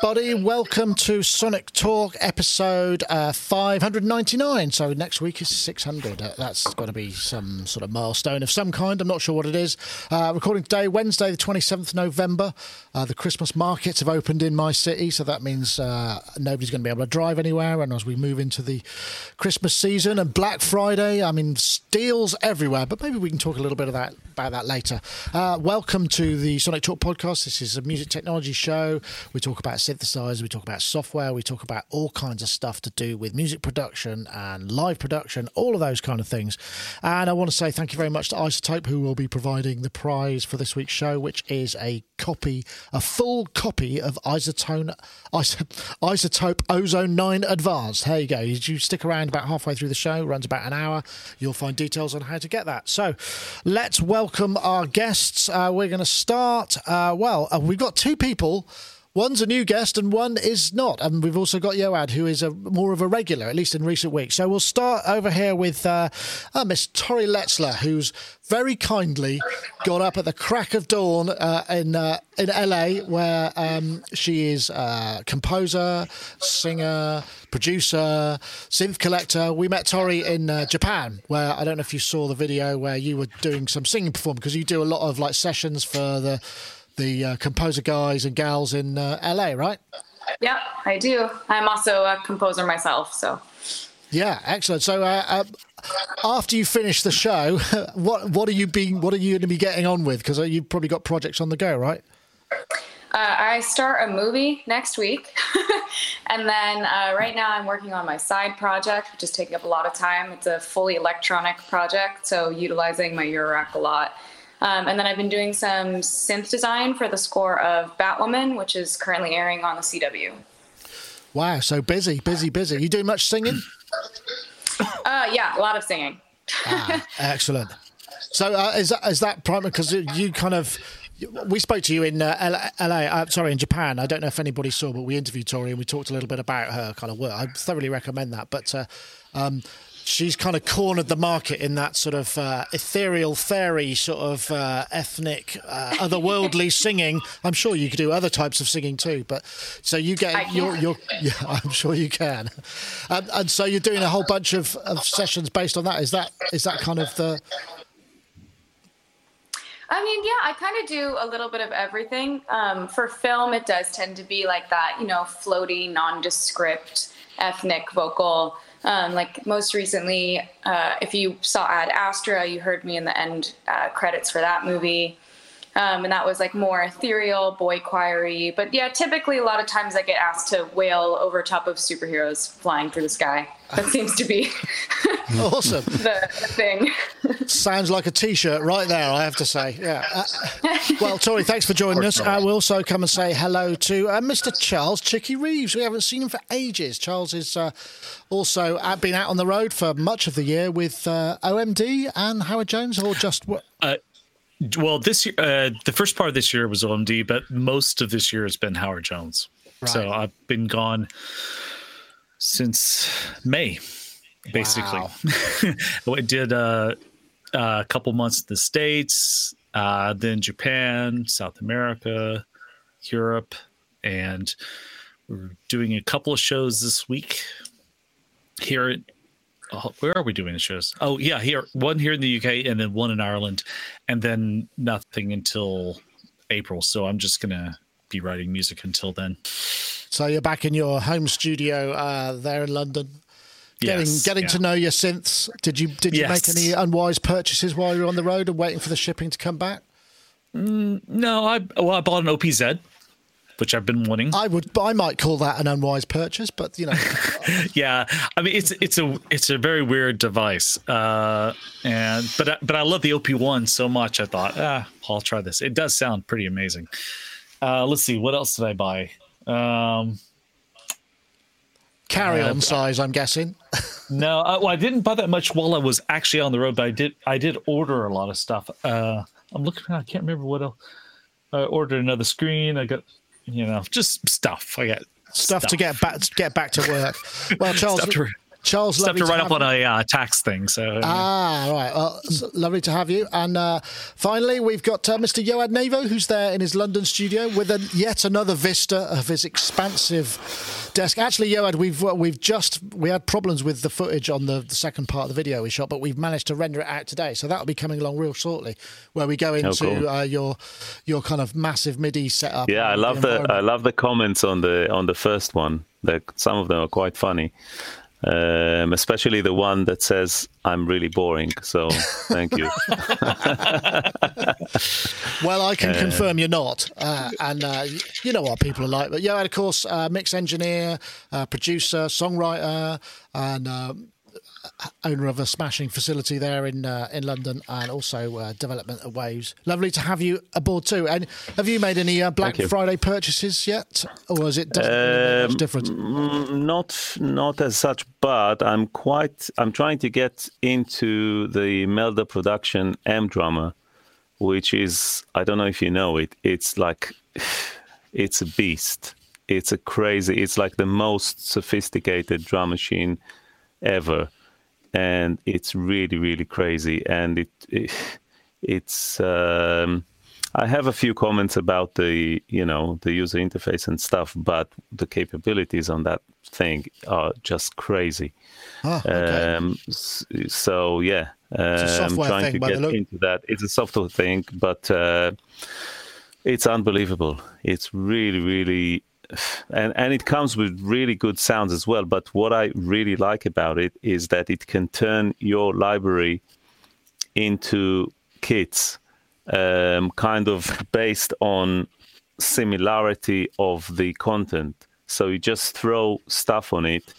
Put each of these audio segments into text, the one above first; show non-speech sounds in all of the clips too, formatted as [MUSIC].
everybody. Welcome to Sonic Talk episode uh, 599. So next week is 600. Uh, that's got to be some sort of milestone of some kind. I'm not sure what it is. Uh, recording today, Wednesday, the 27th November. Uh, the Christmas markets have opened in my city, so that means uh, nobody's going to be able to drive anywhere. And as we move into the Christmas season and Black Friday, I mean, deals everywhere. But maybe we can talk a little bit of that, about that later. Uh, welcome to the Sonic Talk podcast. This is a music technology show. We talk about synthesizers, we talk about software, we talk about all kinds of stuff to do with music production and live production, all of those kind of things. And I want to say thank you very much to iZotope, who will be providing the prize for this week's show, which is a copy, a full copy of iZotope, iZotope Ozone 9 Advanced. There you go. You stick around about halfway through the show, runs about an hour. You'll find details on how to get that. So let's welcome our guests. Uh, we're going to start. Uh, well, uh, we've got two people One's a new guest and one is not. And we've also got Yoad, who is a more of a regular, at least in recent weeks. So we'll start over here with uh, uh, Miss Tori Letzler, who's very kindly got up at the crack of dawn uh, in uh, in LA, where um, she is a composer, singer, producer, synth collector. We met Tori in uh, Japan, where I don't know if you saw the video where you were doing some singing performance because you do a lot of like sessions for the the uh, composer guys and gals in uh, LA, right? Yeah, I do. I'm also a composer myself, so. Yeah, excellent. So, uh, uh after you finish the show, [LAUGHS] what what are you being what are you going to be getting on with? Because uh, you've probably got projects on the go, right? Uh, I start a movie next week, [LAUGHS] and then right now I'm working on my side project, which is taking up a lot of time. It's a fully electronic project, so utilizing my Eurorack a lot. Um, and then I've been doing some synth design for the score of Batwoman, which is currently airing on the CW. Wow, so busy, busy, busy. You doing much singing? Uh, yeah, a lot of singing. ah, [LAUGHS] excellent. So uh, is that is that primary? Because you kind of we spoke to you in uh, LA, uh, sorry, in Japan. I don't know if anybody saw, but we interviewed Tori and we talked a little bit about her kind of work. I thoroughly recommend that. But uh, um, she's kind of cornered the market in that sort of uh, ethereal fairy sort of uh, ethnic uh, otherworldly [LAUGHS] singing i'm sure you could do other types of singing too but so you get your your yeah [LAUGHS] i'm sure you can and, and, so you're doing a whole bunch of, of sessions based on that is that is that kind of the I mean, yeah, I kind of do a little bit of everything. Um, for film, it does tend to be like that, you know, floaty, nondescript, ethnic vocal. Um, like most recently, uh, if you saw Ad Astra, you heard me in the end uh, credits for that movie. Um, and that was like more ethereal, boy choiry. But yeah, typically a lot of times I get asked to wail over top of superheroes flying through the sky. That [LAUGHS] seems to be awesome. [LAUGHS] the, the, thing. Sounds like a T-shirt right there. I have to say, yeah. Uh, well, Tori, thanks for joining us. I uh, will also come and say hello to uh, Mr. Charles Chicky Reeves. We haven't seen him for ages. Charles is uh, also been out on the road for much of the year with uh, OMD and Howard Jones, or just what? Well, this year, uh, the first part of this year was OMD, but most of this year has been Howard Jones. Right. So I've been gone since May, basically. Wow. [LAUGHS] I did uh, a couple months in the States, uh, then Japan, South America, Europe, and we're doing a couple of shows this week here oh, where are we doing the shows? Oh yeah, here one here in the UK and then one in Ireland, and then nothing until April. So I'm just gonna be writing music until then. So you're back in your home studio uh, there in London. Getting yes, getting yeah. to know your synths. Did you did you yes. make any unwise purchases while you were on the road and waiting for the shipping to come back? Mm, no, I well I bought an OP-Z which I've been wanting. I would, I might call that an unwise purchase, but you know. [LAUGHS] yeah, I mean it's it's a it's a very weird device, uh, and but but I love the OP one so much. I thought, ah, I'll try this. It does sound pretty amazing. Uh, let's see, what else did I buy? Um, Carry on uh, size, I'm guessing. [LAUGHS] no, I, well, I didn't buy that much while I was actually on the road, but I did I did order a lot of stuff. Uh, I'm looking, I can't remember what else. I ordered another screen. I got you know, just stuff. I get stuff, stuff. to get back to get back to work. [LAUGHS] Well, Charles, Charles, Just have lovely to write have up on you. a uh, tax thing. So Ah, right. Well, lovely to have you. And uh, finally, we've got uh, Mr. Yoad Nevo, who's there in his London studio with a, yet another vista of his expansive desk. Actually, Yoad, we've we've just we had problems with the footage on the, the second part of the video we shot, but we've managed to render it out today. So that'll be coming along real shortly, where we go into cool. uh, your your kind of massive MIDI setup. Yeah, I love the I love the comments on the on the first one. That some of them are quite funny, um, especially the one that says "I'm really boring." So thank you. [LAUGHS] Well, I can confirm you're not, uh, and uh, you know what people are like. But yeah, and of course, uh, mix engineer, uh, producer, songwriter, and um, owner of a smashing facility there in uh, in London, and also uh, development of Waves. Lovely to have you aboard too. And have you made any uh, Black Friday purchases yet, or is it much Um? Mm, Not not as such, but I'm quite I'm trying to get into the Melda production M drummer, which is I don't know if you know it. It's like [SIGHS] it's a beast. It's a crazy. It's like the most sophisticated drum machine ever, and it's really really crazy. And it, it it's. Um, I have a few comments about the you know the user interface and stuff, but the capabilities on that thing are just crazy. Ah, okay. Um, so yeah, a um, trying thing to get look. into that. It's a software thing, but uh, it's unbelievable. It's really, really, and and it comes with really good sounds as well. But what I really like about it is that it can turn your library into kits, um, kind of based on similarity of the content. So you just throw stuff on it.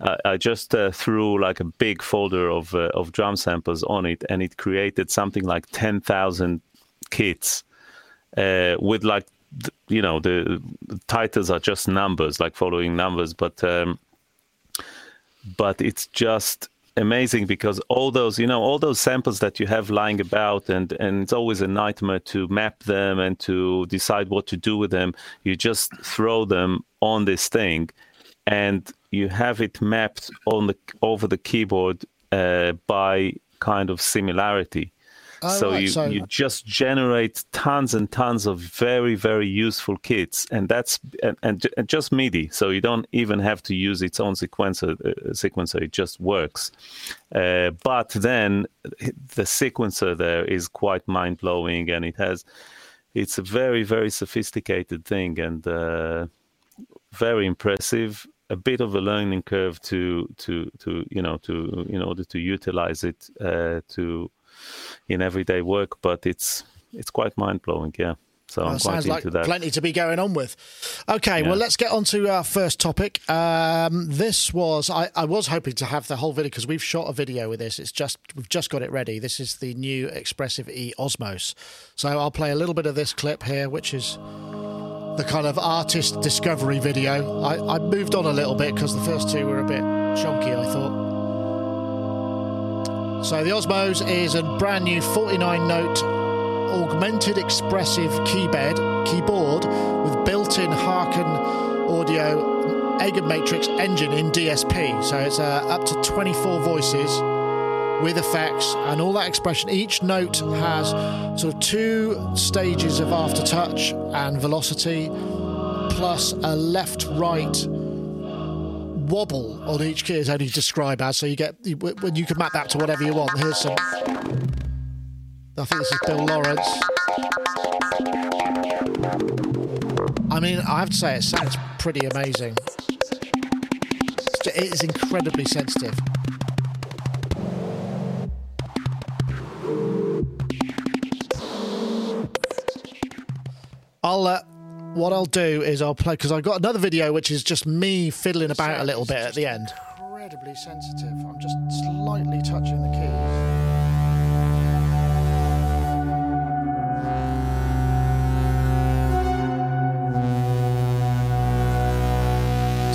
Uh, I just uh, threw like a big folder of uh, of drum samples on it, and it created something like ten thousand kits uh, with like you know the, titles are just numbers, like following numbers, but um, but it's just amazing because all those you know all those samples that you have lying about and and it's always a nightmare to map them and to decide what to do with them. You just throw them on this thing and you have it mapped on the over the keyboard uh, by kind of similarity Oh, so right, you so- you just generate tons and tons of very very useful kits and that's and, and, and just MIDI so you don't even have to use its own sequencer uh, sequencer it just works. Uh, but then the sequencer there is quite mind blowing and it has it's a very very sophisticated thing and uh, very impressive a bit of a learning curve to to to you know to in order to utilize it uh, to in everyday work, but it's it's quite mind blowing. Yeah, so Well, I'm quite sounds into like that. plenty to be going on with. Okay, well, let's get on to our first topic. Um, this was I, I was hoping to have the whole video because we've shot a video with this. It's just we've just got it ready. This is the new Expressive E Osmos. So I'll play a little bit of this clip here, which is the kind of artist discovery video. I, I moved on a little bit because the first two were a bit chunky. I thought. So the Osmos is a brand new 49 note augmented expressive keybed keyboard with built-in Haken audio EaganMatrix engine in DSP. So it's uh, up to 24 voices with effects and all that expression. Each note has sort of two stages of aftertouch and velocity, plus a left-right wobble on each key is only described as. So you get when you can map that to whatever you want. Here's some. I think this is Bill Lawrence. I mean, I have to say, it sounds pretty amazing. It is incredibly sensitive. I'll. Uh, what I'll do is I'll play because I've got another video which is just me fiddling about a little bit at the end. Incredibly sensitive. I'm just slightly touching the keys.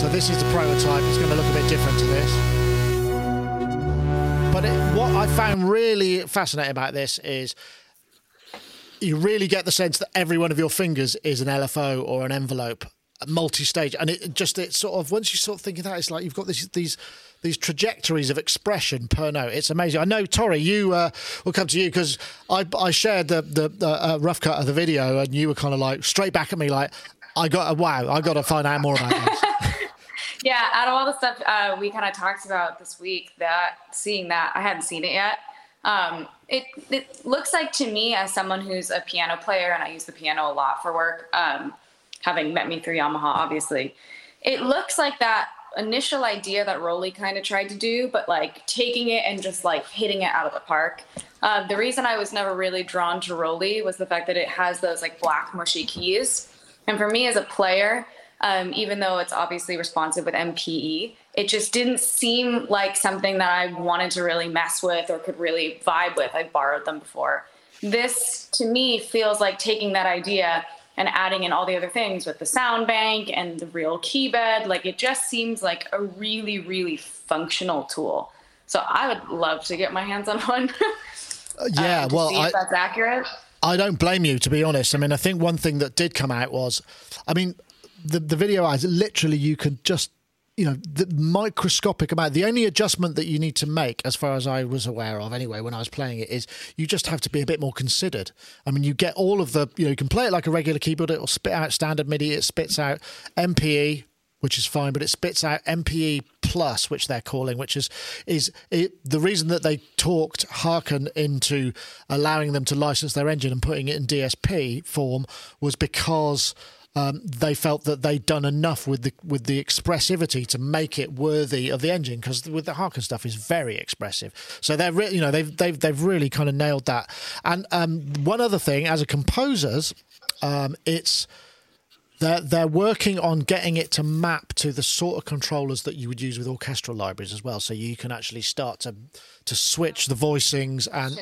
So this is the prototype. It's going to look a bit different to this. But it, what I found really fascinating about this is you really get the sense that every one of your fingers is an LFO or an envelope, multi-stage, and it just it sort of once you sort of think of that, it's like you've got these these these trajectories of expression per note. It's amazing. I know, Tori, you uh, will come to you because I, I shared the the uh, rough cut of the video, and you were kind of like straight back at me, like, "I got a wow, I got to find out more about this." [LAUGHS] yeah, out of all the stuff uh, we kind of talked about this week, that seeing that I hadn't seen it yet. Um, it, it looks like to me, as someone who's a piano player and I use the piano a lot for work, um, having met me through Yamaha, obviously, it looks like that initial idea that Roli kind of tried to do, but like taking it and just like hitting it out of the park. Um, the reason I was never really drawn to Roli was the fact that it has those like black mushy keys. And for me as a player, um, even though it's obviously responsive with MPE, it just didn't seem like something that I wanted to really mess with or could really vibe with. I've borrowed them before. This to me feels like taking that idea and adding in all the other things with the sound bank and the real key bed. Like it just seems like a really, really functional tool. So I would love to get my hands on [LAUGHS] one. Uh, yeah, um, well, I, that's accurate. I don't blame you, to be honest. I mean, I think one thing that did come out was, I mean, the the video eyes literally you could just you know the microscopic amount. The only adjustment that you need to make as far as i was aware of anyway when i was playing it is you just have to be a bit more considered. I mean you get all of the you know you can play it like a regular keyboard. It will spit out standard midi. It spits out mpe which is fine but it spits out mpe plus which they're calling which is is it, the reason that they talked Haken into allowing them to license their engine and putting it in dsp form was because um, they felt that they'd done enough with the with the expressivity to make it worthy of the engine because with the Haken stuff is very expressive. So they're re- you know they've they've they've really kind of nailed that. And um, one other thing, as a composers, um, it's they're they're working on getting it to map to the sort of controllers that you would use with orchestral libraries as well. So you can actually start to to switch the voicings and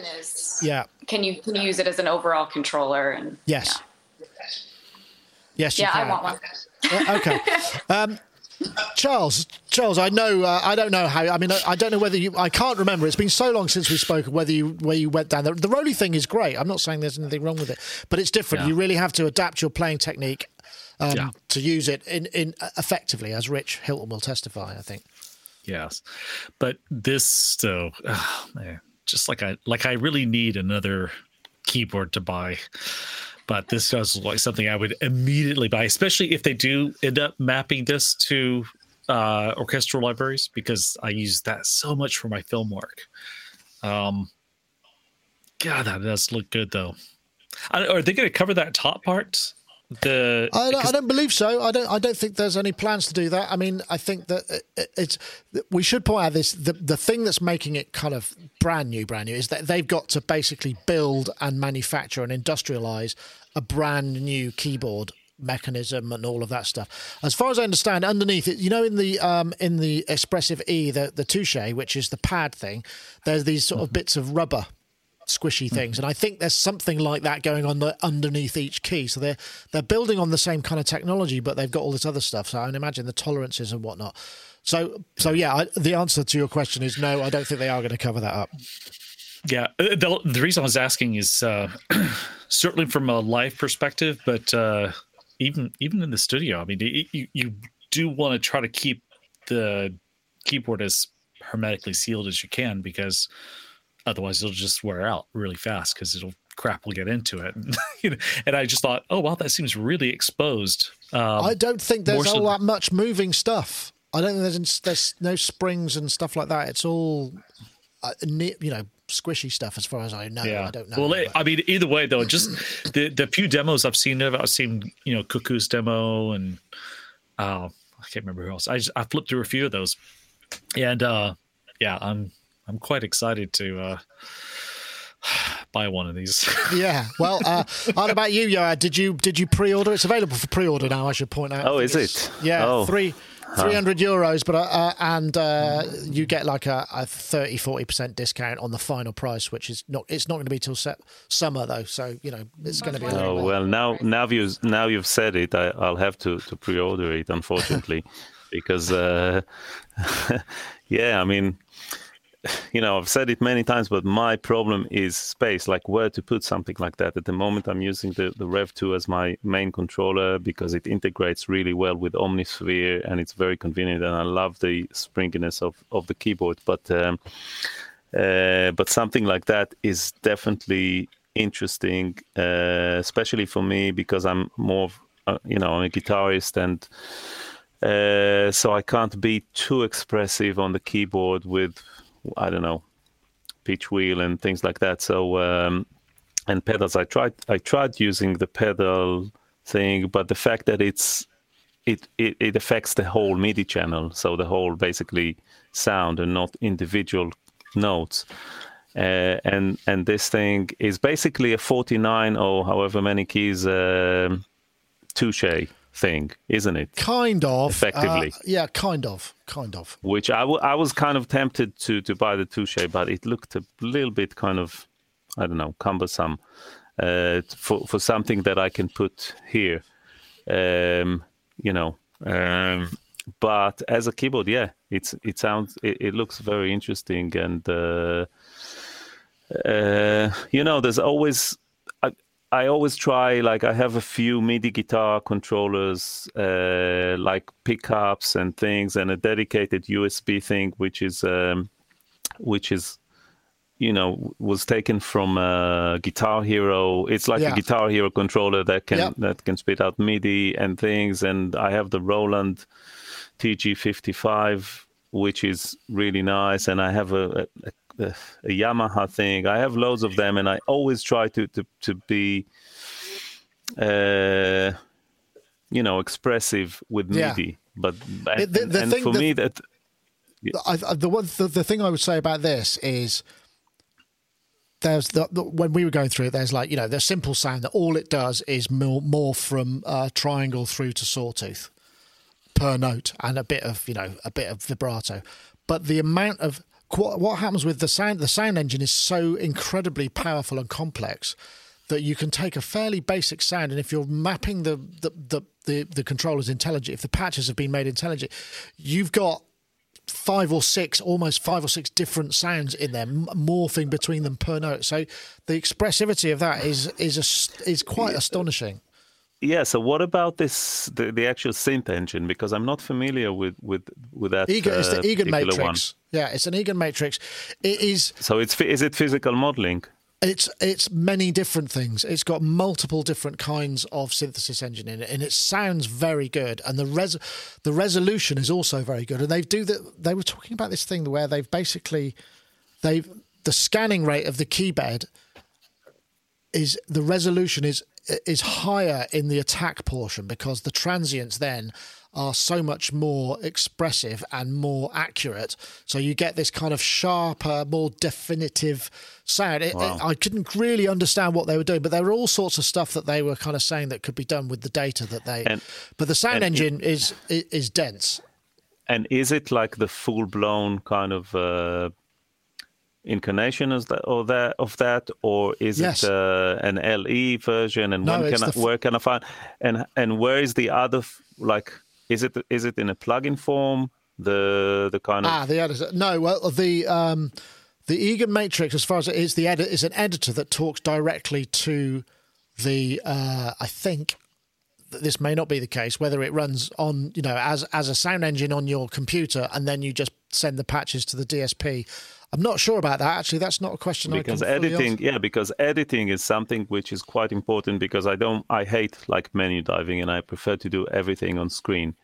yeah. Can you can you use it as an overall controller and yes. Yeah. Yes, yeah, I want one. okay. [LAUGHS] Um, Charles, Charles, I know, uh, I don't know how. I mean, I, I, don't know whether you. I can't remember. It's been so long since we spoke. Whether you where you went down the, the Roli thing is great. I'm not saying there's anything wrong with it, but it's different. Yeah. You really have to adapt your playing technique um, yeah. to use it in, in uh, effectively, as Rich Hilton will testify. I think. Yes, but this though, oh, man, just like I like, I really need another keyboard to buy but this does look like something I would immediately buy, especially if they do end up mapping this to uh, orchestral libraries, because I use that so much for my film work. Um, God, that does look good though. are they going to cover that top part? The I don't, I don't, believe so. I don't. I don't think there's any plans to do that. I mean, I think that it's. We should point out this. The the thing that's making it kind of brand new, brand new, is that they've got to basically build and manufacture and industrialize a brand new keyboard mechanism and all of that stuff. As far as I understand, underneath it, you know, in the um, in the Expressive E, the the touche, which is the pad thing, there's these sort of mm-hmm. bits of rubber squishy mm-hmm. things, mm-hmm. and I think there's something like that going on the, underneath each key. So they're they're building on the same kind of technology, but they've got all this other stuff. So I can imagine the tolerances and whatnot. So so yeah, I, the answer to your question is no. I don't think they are going to cover that up. Yeah, uh, the, the reason I was asking is uh, [CLEARS THROAT] certainly from a live perspective, but uh, even even in the studio, I mean, you you do want to try to keep the keyboard as hermetically sealed as you can because otherwise it'll just wear out really fast because it'll crap will get into it. [LAUGHS] and I just thought, oh well, that seems really exposed. Um, I don't think there's all so- that much moving stuff. I don't think there's there's no springs and stuff like that. It's all uh, you know squishy stuff as far as I know. Yeah. I don't know. Well, it, I mean, either way though, just the the few demos I've seen of, I've seen you know Cuckoo's demo and uh, I can't remember who else. I just, I flipped through a few of those, and uh, yeah, I'm I'm quite excited to. Uh, [SIGHS] buy one of these. [LAUGHS] yeah. Well, uh, what about you, Yoa? Did you did you pre-order? It's available for pre-order now. I should point out. Oh, is it? Yeah, oh. three 300 euros, but uh, uh, and uh, you get like a, a 30 40% discount on the final price, which is not it's not going to be till set, summer though. So, you know, it's going to be Oh, well, now now you now you've said it, I, will have to to pre-order it unfortunately [LAUGHS] because uh, [LAUGHS] yeah, I mean [LAUGHS] you know, I've said it many times, but my problem is space, like where to put something like that. At the moment, I'm using the, the Rev 2 as my main controller because it integrates really well with Omnisphere and it's very convenient. And I love the springiness of, of the keyboard. But um, uh, but something like that is definitely interesting, uh, especially for me because I'm more, uh, you know, I'm a guitarist and uh, so I can't be too expressive on the keyboard with I don't know, pitch wheel and things like that. So um, and pedals, I tried I tried using the pedal thing, but the fact that it's it, it, it affects the whole MIDI channel, so the whole basically sound and not individual notes. Uh, and and this thing is basically a 49 or however many keys uh, touche thing, isn't it? Kind of. Effectively. Uh, yeah, kind of. Kind of. Which I, w- I was kind of tempted to, to buy the Touche, but it looked a little bit kind of, I don't know, cumbersome uh, for, for something that I can put here. Um, you know, um, but as a keyboard, yeah, it's it sounds it, it looks very interesting, and uh, uh, you know, there's always I always try like I have a few MIDI guitar controllers, uh, like pickups and things, and a dedicated USB thing, which is um, which is you know was taken from a Guitar Hero. It's like yeah. a Guitar Hero controller that can yep. that can spit out MIDI and things. And I have the Roland TG55, which is really nice, and I have a, a, a, Yamaha thing. I have loads of them, and I always try to to to be, uh, you know, expressive with MIDI. Yeah. But and, the, the and for me that. I, the one the, the thing I would say about this is there's the, the, when we were going through it, there's like you know the simple sound that all it does is more, more from uh, triangle through to sawtooth per note and a bit of you know a bit of vibrato, but the amount of what what happens with the sound the sound engine is so incredibly powerful and complex that you can take a fairly basic sound and if you're mapping the the the, the, the controllers intelligent if the patches have been made intelligent you've got five or six almost five or six different sounds in there morphing between them per note. So the expressivity of that is is a, is quite astonishing yeah. So what about this the, the actual synth engine? Because I'm not familiar with with with that. Eagan, uh, it's the EaganMatrix. One. Yeah, it's an EaganMatrix. It is. So it's is it physical modeling? It's it's many different things. It's got multiple different kinds of synthesis engine in it, and it sounds very good. And the res the resolution is also very good. And they do that. They were talking about this thing where they've basically they've the scanning rate of the keybed is the resolution is is higher in the attack portion because the transients then are so much more expressive and more accurate. So you get this kind of sharper, more definitive sound. It, wow. it, I couldn't really understand what they were doing, but there were all sorts of stuff that they were kind of saying that could be done with the data that they. And, but the sound engine it, is is dense. And is it like the full blown kind of uh, incarnation of that, or that of that, or is yes. it uh, an LE version? And no, when can I, f- where can I find? And and where is the other? Like, is it is it in a plugin form? The the kind of ah the editor. No, well the um the EaganMatrix, as far as it is, the edit is an editor that talks directly to the uh, I think this may not be the case whether it runs on you know as as a sound engine on your computer and then you just send the patches to the DSP I'm not sure about that. Actually, that's not a question. Because editing, yeah, because editing is something which is quite important. Because I don't, I hate like menu diving, and I prefer to do everything on screen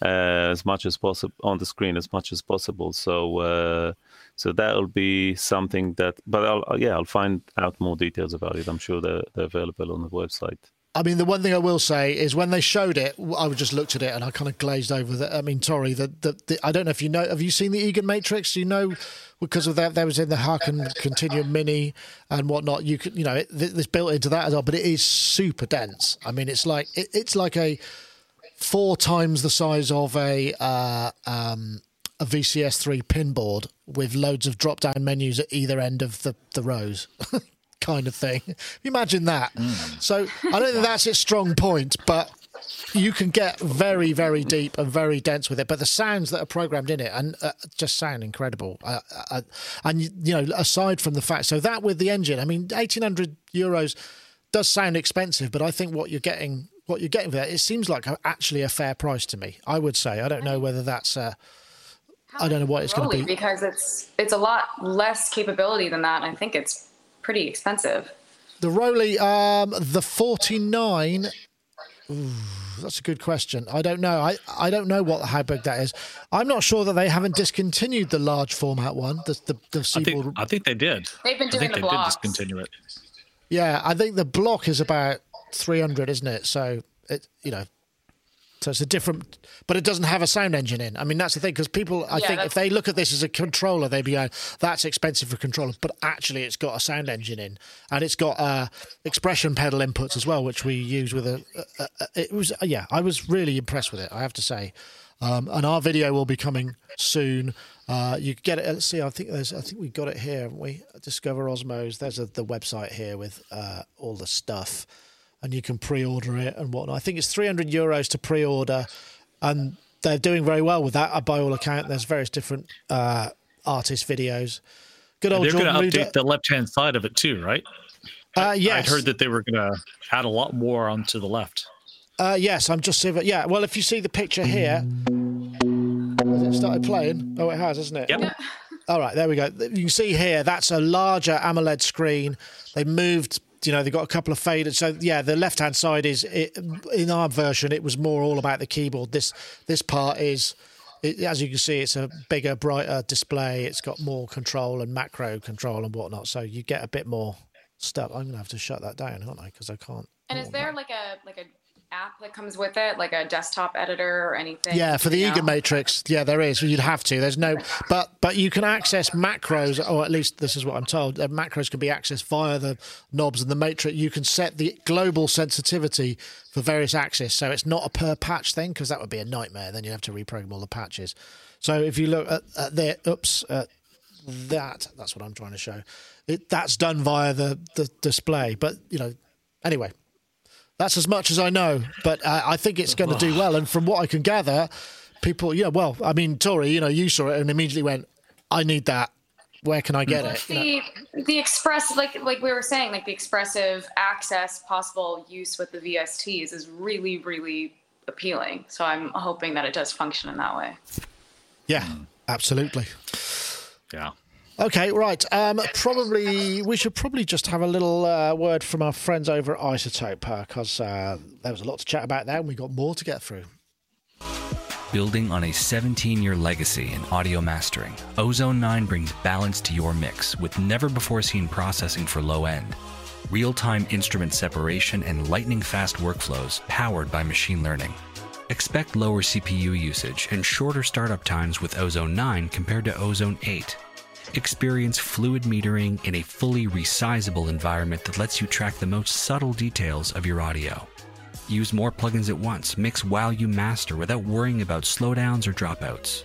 uh, as much as possible on the screen as much as possible. So, uh, so that'll be something that. But I'll, yeah, I'll find out more details about it. I'm sure they're, they're available on the website. I mean, the one thing I will say is when they showed it, I just looked at it and I kind of glazed over. That I mean, Tori, the, I don't know if you know. Have you seen the EaganMatrix? You know, because of that, there was in the Haken Continuum Mini and whatnot. You could, you know, it, it's built into that as well. But it is super dense. I mean, it's like it, it's like a four times the size of a uh, um, a VCS three pinboard with loads of drop down menus at either end of the the rows. [LAUGHS] kind of thing. [LAUGHS] Imagine that. Mm. So I don't think that's its strong point, but you can get very, very deep and very dense with it. But the sounds that are programmed in it and uh, just sound incredible. Uh, uh, and you know, aside from the fact, so that with the engine, I mean, eighteen hundred euros does sound expensive, but I think what you're getting, what you're getting there, it seems like a, actually a fair price to me. I would say. I don't know whether that's. Uh, I don't know what it's going to be because it's it's a lot less capability than that. I think it's pretty expensive. The Roli, um, the forty nine. that's a good question. I don't know. I, I don't know what how big that is. I'm not sure that they haven't discontinued the large format one. The the, the I, think, I think they did. They've been doing I think the they did discontinue it. Yeah, I think the block is about 300, isn't it? So it you know so it's a different, but it doesn't have a sound engine in. I mean, that's the thing because people, I yeah, think, if they look at this as a controller, they'd be going, "That's expensive for a controller," but actually, it's got a sound engine in, and it's got uh, expression pedal inputs as well, which we use with a. a, a it was yeah, I was really impressed with it. I have to say, um, and our video will be coming soon. Uh, you get it. Let's see. I think there's. I think we got it here, haven't we? Discover Osmos. There's a, the website here with uh, all the stuff and you can pre-order it and whatnot. I think it's 300 euros to pre-order, and they're doing very well with that. Uh, by all account, there's various different uh, artist videos. Good old. They're going to update the left-hand side of it too, right? Uh, yes. I heard that they were going to add a lot more onto the left. Uh, yes, I'm just seeing. Yeah, well, if you see the picture here, has it started playing? Oh, it has, hasn't it? Yep. All right, there we go. You can see here that's a larger AMOLED screen. They moved you know they've got a couple of faders. So yeah, the left hand side is it, in our version. It was more all about the keyboard. This this part is. It, as you can see, it's a bigger, brighter display. It's got more control and macro control and whatnot. So you get a bit more stuff. I'm gonna have to shut that down, aren't I? Because I can't. And is there that. like a like a app that comes with it, like a desktop editor or anything? Yeah, for the Eager Matrix, yeah, there is. You'd have to. There's no, but but you can access macros, or at least this is what I'm told. Uh, macros can be accessed via the knobs and the matrix. You can set the global sensitivity for various axes, so it's not a per patch thing because that would be a nightmare. Then you'd have to reprogram all the patches. So if you look at, at there, oops, at that, that's what I'm trying to show. It, that's done via the, the display, but you know, anyway, that's as much as I know, but uh, I think it's going to do well. And from what I can gather, people, yeah, well, I mean, Tori, you know, you saw it and immediately went, "I need that. Where can I get it?" The the express, like like we were saying, like the expressive access, possible use with the VSTs is really really appealing. So I'm hoping that it does function in that way. Yeah, absolutely. Yeah. Okay, right. Um, probably we should probably just have a little uh, word from our friends over at iZotope because uh, uh, there was a lot to chat about there, and we got more to get through. Building on a 17 year legacy in audio mastering, Ozone 9 brings balance to your mix with never before seen processing for low end, real time instrument separation, and lightning fast workflows powered by machine learning. Expect lower CPU usage and shorter startup times with Ozone 9 compared to Ozone 8 Experience fluid metering in a fully resizable environment that lets you track the most subtle details of your audio. Use more plugins at once, mix while you master without worrying about slowdowns or dropouts.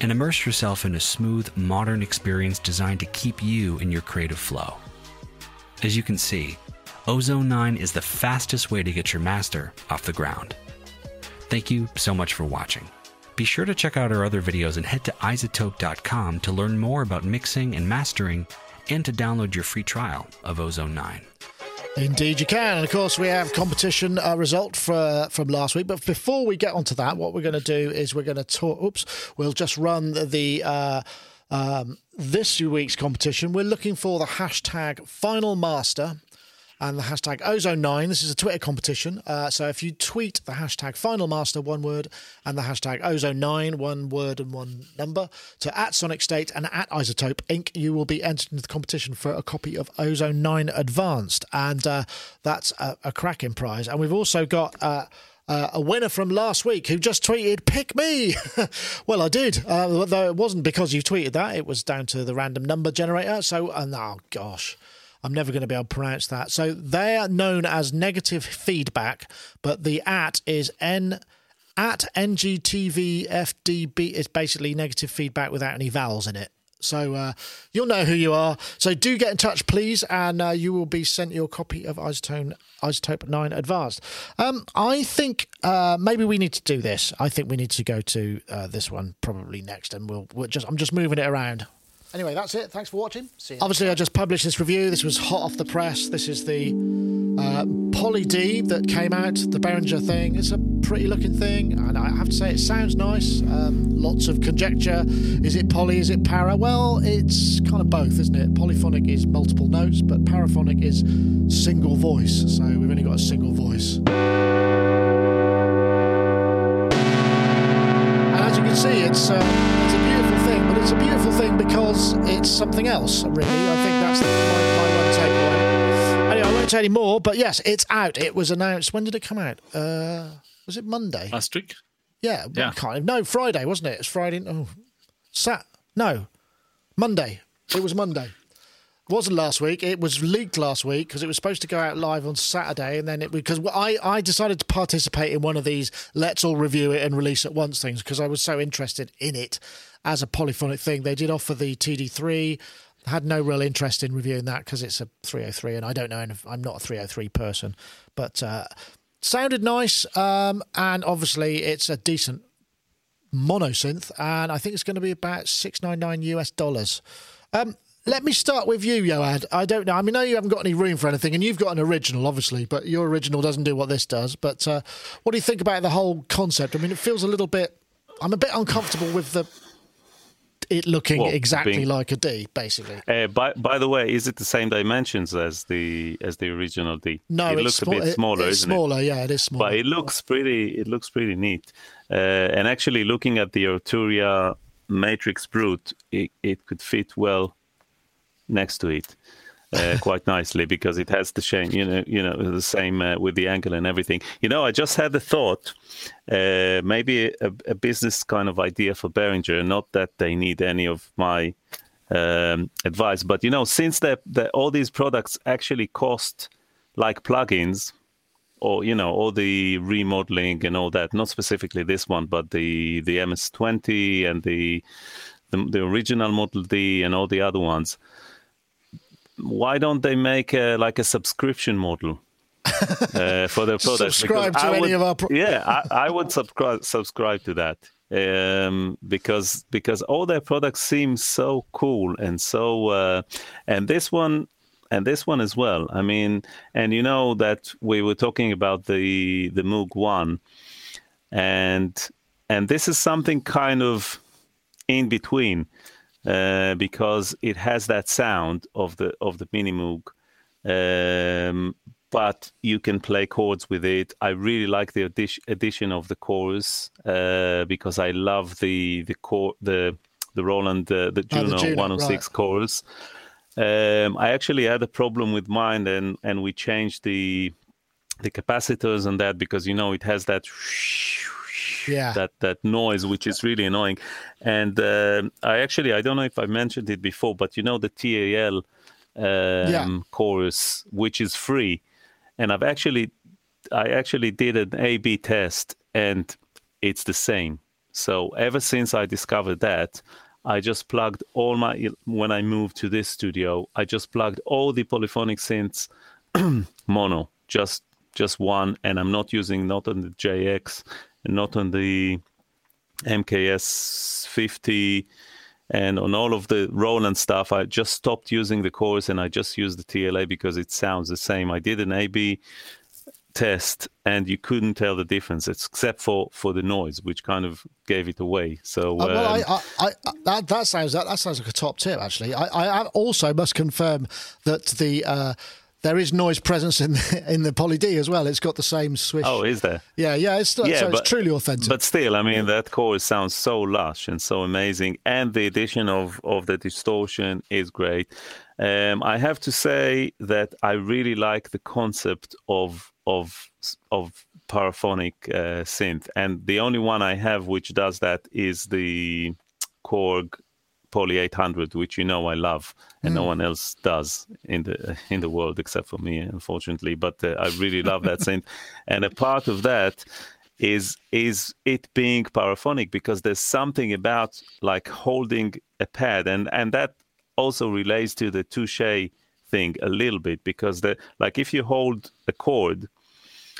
And immerse yourself in a smooth, modern experience designed to keep you in your creative flow. As you can see, Ozone 9 is the fastest way to get your master off the ground. Thank you so much for watching. Be sure to check out our other videos and head to izotope.com to learn more about mixing and mastering and to download your free trial of Ozone 9. Indeed, you can. And of course, we have competition uh, result for, from last week. But before we get onto that, what we're going to do is we're going to talk. Oops, we'll just run the. Uh, um, this week's competition, we're looking for the hashtag final master and the hashtag ozone9. This is a Twitter competition. Uh, so if you tweet the hashtag final master, one word, and the hashtag ozone9, one word and one number, to at Sonic State and at iZotope Inc., you will be entered into the competition for a copy of Ozone 9 Advanced. And uh, that's a, a, cracking prize. And we've also got. Uh, uh, a winner from last week who just tweeted, pick me. [LAUGHS] well, I did, uh, though it wasn't because you tweeted that. It was down to the random number generator. So, uh, oh gosh. I'm never going to be able to pronounce that. So they are known as negative feedback, but the at is N at NGTVFDB is basically negative feedback without any vowels in it. So uh, you'll know who you are. So do get in touch, please, and uh, you will be sent your copy of iZotope, iZotope 9 Advanced. Um, I think uh, maybe we need to do this. I think we need to go to uh, this one probably next, and we'll, we'll just I'm just moving it around. Anyway, that's it. Thanks for watching. Obviously, I just published this review. This was hot off the press. This is the uh, Poly D that came out, the Behringer thing. It's a pretty looking thing, and I have to say, it sounds nice. Um, lots of conjecture. Is it poly? Is it para? Well, it's kind of both, isn't it? Polyphonic is multiple notes, but paraphonic is single voice. So we've only got a single voice. And as you can see, it's. Uh, it's a beautiful thing because it's something else, really. I think that's the, my, my one takeaway. Anyway, I won't say any more, but yes, it's out. It was announced. When did it come out? Uh, was it Monday? Last week? Yeah, yeah. Kind of. No, Friday, wasn't it? It's Friday. Oh, Sat. No, Monday. It was Monday. Wasn't last week. It was leaked last week because it was supposed to go out live on Saturday, and then it because I I decided to participate in one of these let's all review it and release at once things because I was so interested in it as a polyphonic thing. They did offer the TD3. Had no real interest in reviewing that because it's a 303, and I don't know. I'm not a 303 person, but uh, sounded nice. Um, and obviously, it's a decent monosynth, and I think it's going to be about 699 US dollars. Um, let me start with you, Yoad. I don't know. I mean, I know you haven't got any room for anything, and you've got an original, obviously, but your original doesn't do what this does. But uh, what do you think about the whole concept? I mean, it feels a little bit. I'm a bit uncomfortable with the it looking well, exactly being, like a D, basically. Uh, by by the way, is it the same dimensions as the as the original D? No, it looks a bit smaller, it, smaller, it? yeah, it is smaller. But it looks pretty. It looks pretty neat. Uh, and actually, looking at the Arturia Matrix Brute, it, it could fit well next to it uh, quite nicely because it has the same, you know, you know, the same uh, with the angle and everything. You know, I just had the thought, uh, maybe a, a, business kind of idea for Behringer. Not that they need any of my um, advice, but you know, since that all these products actually cost like plugins, or you know, all the remodeling and all that. Not specifically this one, but the the MS20 and the the, the original Model D and all the other ones why don't they make a, like a subscription model uh, [LAUGHS] for their products? subscribe because to I any would, of our. Pro- yeah, I, I, would subscribe subscribe to that um, because because all their products seem so cool and so uh, and this one and this one as well. I mean, and you know that we were talking about the the Moog One, and and this is something kind of in between uh, because it has that sound of the of the mini Moog. Um, but you can play chords with it. I really like the addition, addition of the chorus uh, because I love the the core the the Roland uh, the Juno, oh, the Juno 106 right. chorus. Um, I actually had a problem with mine, and and we changed the the capacitors and that because you know it has that yeah. that that noise, which is really annoying. And uh, I actually I don't know if I mentioned it before, but you know the TAL um, yeah. chorus, which is free, and I've actually I actually did an A/B test, and it's the same. So ever since I discovered that, I just plugged all my when I moved to this studio, I just plugged all the polyphonic synths [CLEARS THROAT] mono, just just one, and I'm not using not on the JX not on the MKS 50 and on all of the Roland stuff. I just stopped using the chorus and I just used the TLA because it sounds the same. I did an AB test and you couldn't tell the difference except for for the noise which kind of gave it away so uh, well, um, I, I, I, that, that sounds that, that sounds like a top tip actually I, I also must confirm that the uh, there is noise presence in the, [LAUGHS] in the Poly D as well. It's got the same swish. Oh, is there? Yeah, yeah. It's, yeah, so but, it's truly authentic. But still, I mean, that chorus sounds so lush and so amazing, and the addition of of the distortion is great. Um, I have to say that I really like the concept of of of paraphonic uh, synth, and the only one I have which does that is the Korg Poly 800, which you know I love, and mm. no one else does in the [LAUGHS] in the world except for me, unfortunately. But uh, I really love that synth, [LAUGHS] and a part of that is is it being paraphonic because there's something about like holding a pad and and that also relates to the touche thing a little bit because the like if you hold a chord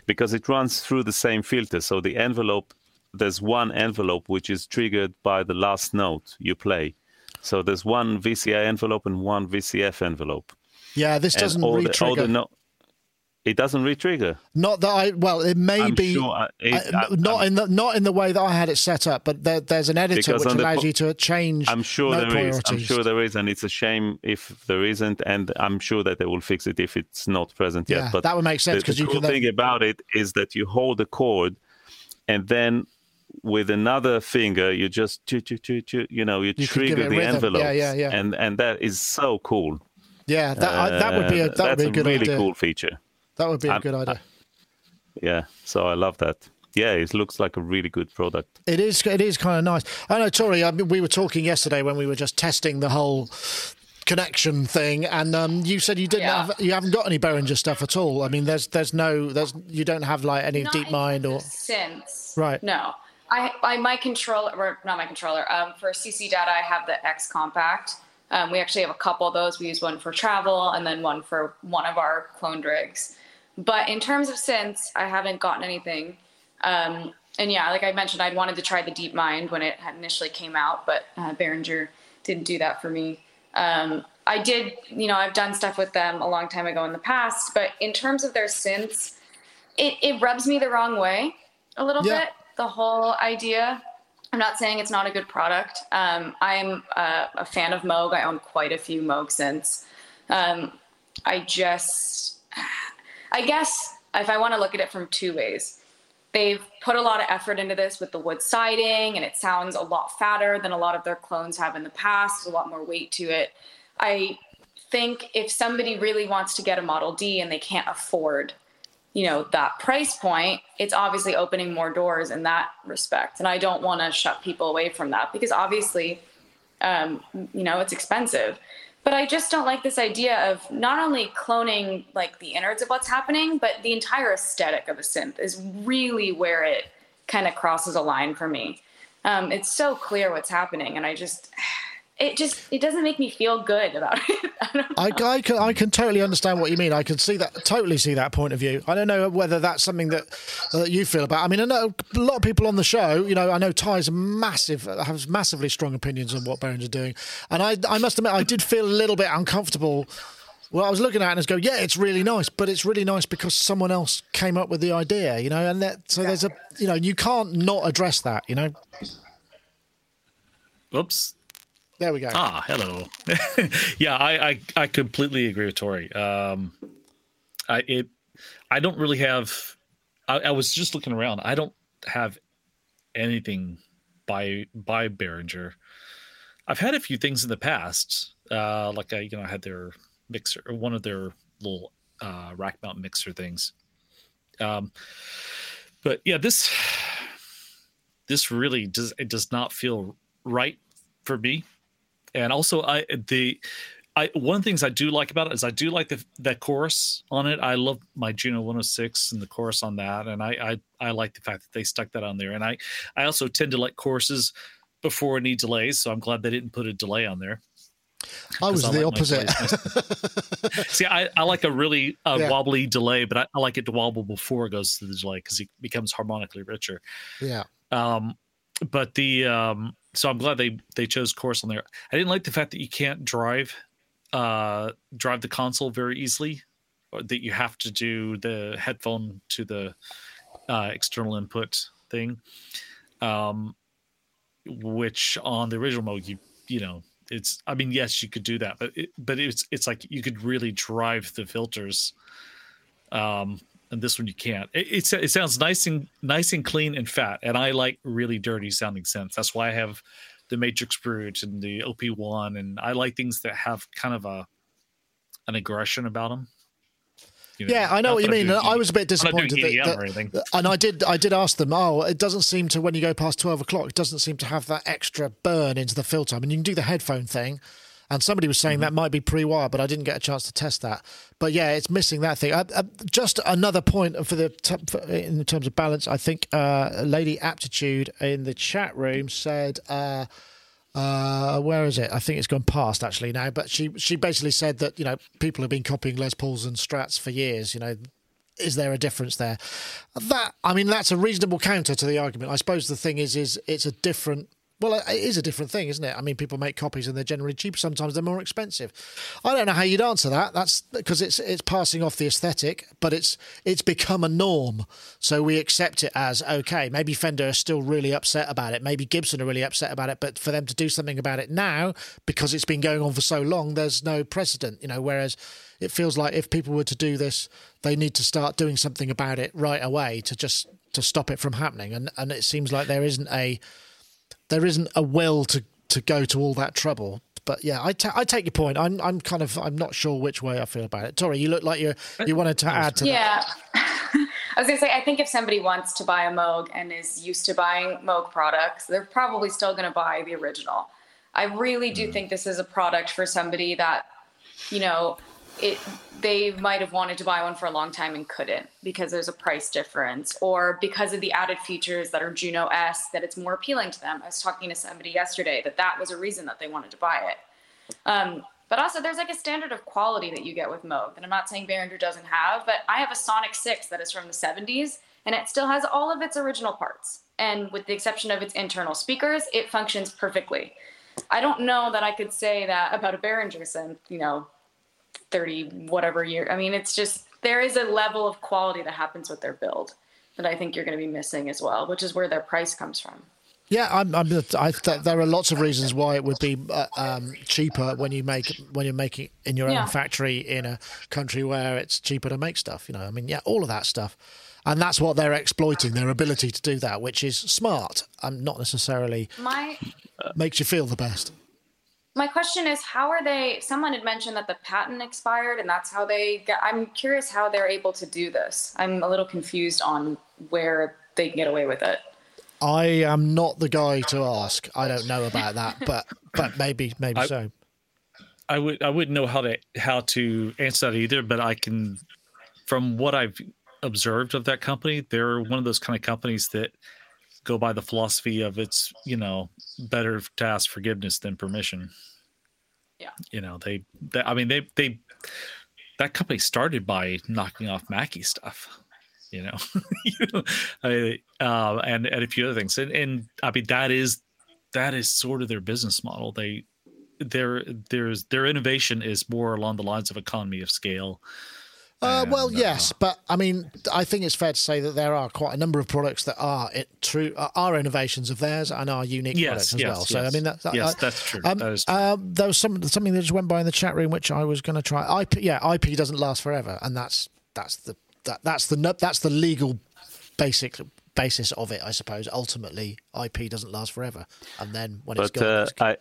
because it runs through the same filter so the envelope there's one envelope which is triggered by the last note you play so there's one VCA envelope and one VCF envelope yeah this doesn't re-trigger no, it doesn't re-trigger. Not that I. Well, it may I'm be sure it, I, I, not I'm, in the not in the way that I had it set up, but there, there's an editor which allows the, you to change. I'm sure there is. I'm sure there is, and it's a shame if there isn't. And I'm sure that they will fix it if it's not present Yeah, yet. But that would make sense the, because the you cool then- thing about it is that you hold the chord, and then with another finger you just choo, choo, choo, choo, you know you, You trigger the envelope. Yeah, yeah, yeah. And and that is so cool. Yeah, that I, that would be a Uh, that would be a good really idea. cool feature. That would be a I'm- good idea. Yeah, so I love that. Yeah, it looks like a really good product. It is. It is kind of nice. I know, Tori. I mean, we were talking yesterday when we were just testing the whole connection thing, and um, you said you didn't Yeah. have, you haven't got any Behringer stuff at all. I mean, there's there's no there's you don't have like any Not deep mind or of synths. Right. No. I, I my controller or not my controller. Um, for CC data, I have the X Compact. Um, we actually have a couple of those. We use one for travel and then one for one of our cloned rigs. But in terms of synths, I haven't gotten anything. Um, and yeah, like I mentioned, I'd wanted to try the Deep Mind when it had initially came out, but uh, Behringer didn't do that for me. Um, I did, you know, I've done stuff with them a long time ago in the past, but in terms of their synths, it, it rubs me the wrong way a little Yeah. bit. The whole idea. I'm not saying it's not a good product. Um, I'm uh, a fan of Moog. I own quite a few Moog synths. Um, I just, [SIGHS] I guess, if I want to look at it from two ways, they've put a lot of effort into this with the wood siding, and it sounds a lot fatter than a lot of their clones have in the past. A lot more weight to it. I think if somebody really wants to get a Model D and they can't afford, you know, that price point, it's obviously opening more doors in that respect. And I don't want to shut people away from that because obviously, um, you know, it's expensive. But I just don't like this idea of not only cloning like the innards of what's happening, but the entire aesthetic of a synth is really where it kind of crosses a line for me. Um, it's so clear what's happening, and I just, it just, it doesn't make me feel good about [LAUGHS] it. I don't I, I can I can totally understand what you mean. I can see that totally see that point of view. I don't know whether that's something that uh, you feel about. I mean, I know a lot of people on the show. You know, I know Ty's massive has massively strong opinions on what Behringer's doing, and I I must admit I did feel a little bit uncomfortable. Well, I was looking at it and I was going, yeah, it's really nice, but it's really nice because someone else came up with the idea, you know, and that so there's a you know you can't not address that, you know. Oops. There we go. Ah, hello. [LAUGHS] yeah, I, I I completely agree with Tori. Um, I it I don't really have. I, I was just looking around. I don't have anything by by Behringer. I've had a few things in the past. Uh, like I you know I had their mixer, one of their little uh, rack mount mixer things. Um, but yeah, this this really does it does not feel right for me and also I the I one of the things I do like about it is I do like the that chorus on it. I love my Juno 106 and the chorus on that, and I I, I like the fact that they stuck that on there. And I I also tend to like choruses before any delays, so I'm glad they didn't put a delay on there. I was 'cause the like opposite. [LAUGHS] See, I, I like a really uh, Yeah. wobbly delay, but I, I like it to wobble before it goes to the delay because it becomes harmonically richer. yeah. Um, but the um, so I'm glad they they chose chorus on there. I didn't like the fact that you can't drive uh drive the console very easily, or that you have to do the headphone to the uh, external input thing. Um, which on the original mode you you know it's I mean yes you could do that, but it, but it's it's like you could really drive the filters. Um, and this one you can't. It, it's it sounds nice and nice and clean and fat, and I like really dirty sounding synths. That's why I have the Matrix Brute and the OP one, and I like things that have kind of a an aggression about them. You Yeah, I know what you mean. doing I was a bit I'm not doing disappointed that, that- and I did, I did ask them. Oh, it doesn't seem to when you go past twelve o'clock. It doesn't seem to have that extra burn into the filter. I mean, you can do the headphone thing, And somebody was saying mm-hmm. that might be pre-wired, but I didn't get a chance to test that. But yeah, it's missing that thing. Uh, uh, just another point for the t- for, in terms of balance. I think uh, Lady Aptitude in the chat room said. Uh, uh, where is it? I think it's gone past actually now. But she she basically said that you know people have been copying Les Pauls and Strats for years. You know, is there a difference there? That I mean, that's a reasonable counter to the argument. I suppose the thing is, is it's a different well, it is a different thing, isn't it? I mean, people make copies and they're generally cheap. Sometimes they're more expensive. I don't know how you'd answer that. That's because it's it's passing off the aesthetic, but it's it's become a norm. So we accept it as okay. Maybe Fender are still really upset about it. Maybe Gibson are really upset about it. But for them to do something about it now, because it's been going on for so long, there's no precedent. You know, whereas it feels like if people were to do this, they need to start doing something about it right away to just to stop it from happening. And and it seems like there isn't a there isn't a will to to go to all that trouble. But yeah, I, ta- I take your point. I'm I'm kind of I'm not sure which way I feel about it. Tori, you look like you you wanted to add to that. yeah. [LAUGHS] I was gonna say I think if somebody wants to buy a Moog and is used to buying Moog products, they're probably still gonna buy the original. I really do mm. think this is a product for somebody that, you know, it they might have wanted to buy one for a long time and couldn't because there's a price difference or because of the added features that are Juno S that it's more appealing to them. I was talking to somebody yesterday that that was a reason that they wanted to buy it. Um, but also there's like a standard of quality that you get with Moog that I'm not saying Behringer doesn't have, but I have a Sonic 6 that is from the 70s and it still has all of its original parts. And with the exception of its internal speakers, it functions perfectly. I don't know that I could say that about a Behringer synth, you know, 30 whatever year. I mean, it's just there is a level of quality that happens with their build that I think you're going to be missing as well, which is where their price comes from. Yeah, I'm, I'm, I, there are lots of reasons why it would be uh, um, cheaper when you make when you're making in your yeah. own factory in a country where it's cheaper to make stuff. You know, I mean, yeah, all of that stuff, and that's what they're exploiting their ability to do that, which is smart and not necessarily My, makes you feel the best my question is how are they someone had mentioned that the patent expired and that's how they get i'm curious how they're able to do this. I'm a little confused on where they can get away with it. I am not the guy to ask. I don't know about that [LAUGHS] but but maybe maybe I, so. I would i wouldn't know how to how to answer that either but i can from what i've observed of that company they're one of those kind of companies that go by the philosophy of it's you know better to ask forgiveness than permission. Yeah, you know they, they I mean they they that company started by knocking off Mackie stuff. You know, you [LAUGHS] know I, uh, and and a few other things, and and I mean that is that is sort of their business model. They their there's their innovation is more along the lines of economy of scale uh, well, uh, yes, but I mean, I think it's fair to say that there are quite a number of products that are it, true uh, are innovations of theirs and are unique yes, products as yes, well. Yes. So I mean, that, that, yes, that's true. Um, that is true. Uh, there was some, something that just went by in the chat room, which I was going to try. IP, yeah, IP doesn't last forever, and that's that's the that, that's the that's the legal basic basis of it, I suppose. Ultimately, IP doesn't last forever, and then when but, it's gone, uh, it's gone. I,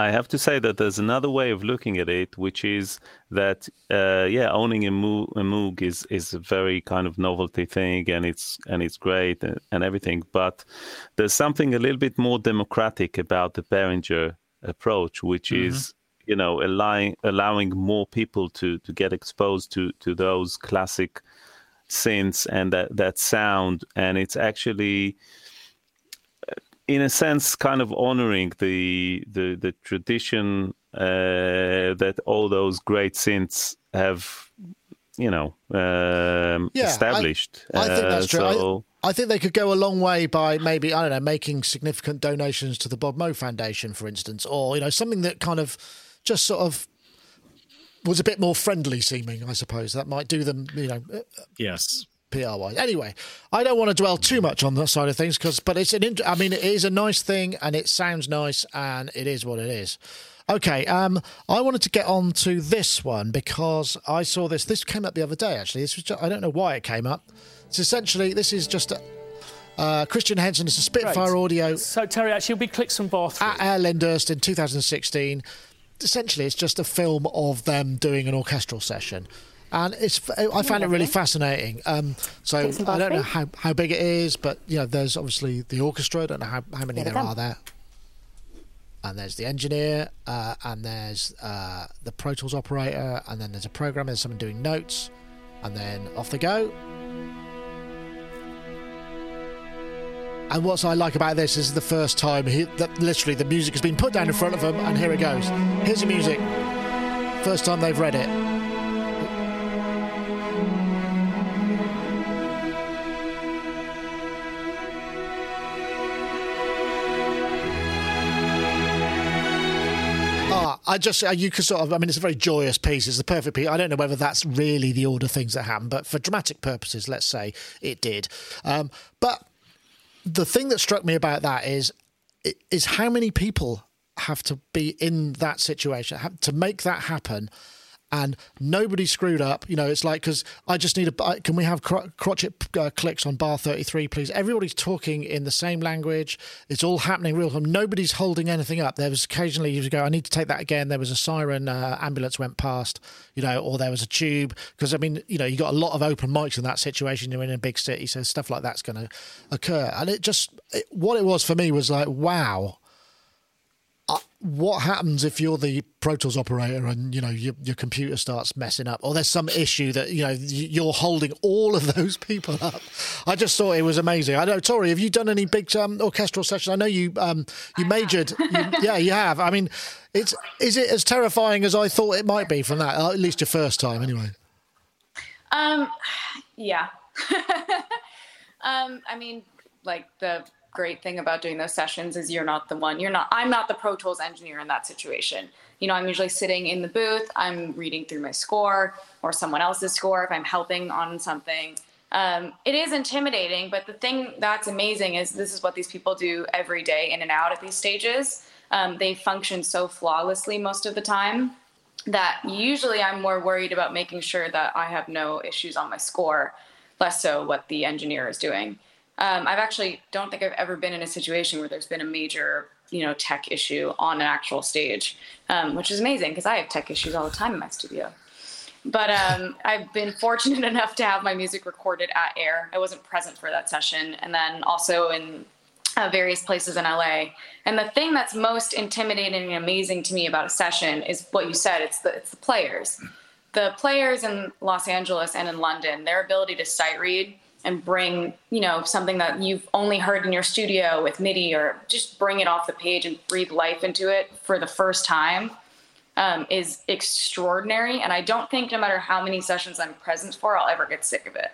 I have to say that there's another way of looking at it, which is that uh, yeah, owning a Moog, a Moog, is is a very kind of novelty thing, and it's and it's great and, and everything. But there's something a little bit more democratic about the Behringer approach, which mm-hmm. is you know allowing allowing more people to to get exposed to to those classic synths and that that sound, and it's actually in a sense, kind of honoring the the, the tradition uh, that all those great synths have, you know, um, yeah, established. I, I think that's uh, true. So, I, I, think they could go a long way by maybe I don't know making significant donations to the Bob Moog Foundation, for instance, or you know something that kind of just sort of was a bit more friendly seeming. I suppose that might do them, you know. Uh, yes. PR wise. Anyway, I don't want to dwell too much on that side of things because, but it's an. Int- I mean, it is a nice thing and it sounds nice and it is what it is. Okay, um, I wanted to get on to this one because I saw this. This came up the other day. Actually, this was just, I don't know why it came up. It's essentially this is just a, uh, Christian Henson. It's a Spitfire Audio. So Terry, actually, will be clicks some bar at Air Lyndhurst in 2016. Essentially, it's just a film of them doing an orchestral session and it's I found it really fascinating. Um, so I don't know how, how big it is, but you know, there's obviously the orchestra. I don't know how, how many there are there. and there's the engineer, uh, and there's uh, the Pro Tools operator, and then there's a programmer, there's someone doing notes, and then off they go. And what I like about this is the first time he, that literally the music has been put down in front of them, and here it goes. Here's the music. First time they've read it. I just uh, you could sort of. I mean, it's a very joyous piece. It's the perfect piece. I don't know whether that's really the order of things that happen, but for dramatic purposes, let's say it did. Um, but the thing that struck me about that is is how many people have to be in that situation to make that happen and nobody screwed up. You know, it's like because I just need a. Can we have cro- crotchet uh, clicks on bar thirty three, please? Everybody's talking in the same language. It's all happening real time. Nobody's holding anything up. There was occasionally you go, I need to take that again. There was a siren, uh, ambulance went past, you know, or there was a tube because I mean, you know, you got a lot of open mics in that situation. You're in a big city, so stuff like that's going to occur. And it just it, what it was for me was like, wow what happens if you're the Pro Tools operator and you know your, your computer starts messing up, or there's some issue that you know you're holding all of those [LAUGHS] people up? I just thought it was amazing. I know, Tori, have you done any big um, orchestral sessions? I know you um, you majored. You, [LAUGHS] yeah, you have. I mean, it's is it as terrifying as I thought it might be from that? At least your first time, anyway. Um, [SIGHS] yeah. [LAUGHS] um, I mean, like the great thing about doing those sessions is you're not the one you're not i'm not the pro tools engineer in that situation. You know i'm usually sitting in the booth i'm reading through my score or someone else's score if i'm helping on something. Um, it is intimidating but the thing that's amazing is this is what these people do every day in and out at these stages. Um, they function so flawlessly most of the time that usually i'm more worried about making sure that i have no issues on my score less so what the engineer is doing um, I've actually don't think I've ever been in a situation where there's been a major, you know, tech issue on an actual stage, um, which is amazing because I have tech issues all the time in my studio. But um, I've been fortunate [LAUGHS] enough to have my music recorded at Air. I wasn't present for that session, and then also in uh, various places in LA. And the thing that's most intimidating and amazing to me about a session is what you said. It's the it's the players, the players in Los Angeles and in London. Their ability to sight read and bring you know something that you've only heard in your studio with MIDI or just bring it off the page and breathe life into it for the first time um, is extraordinary. And I don't think no matter how many sessions I'm present for, I'll ever get sick of it.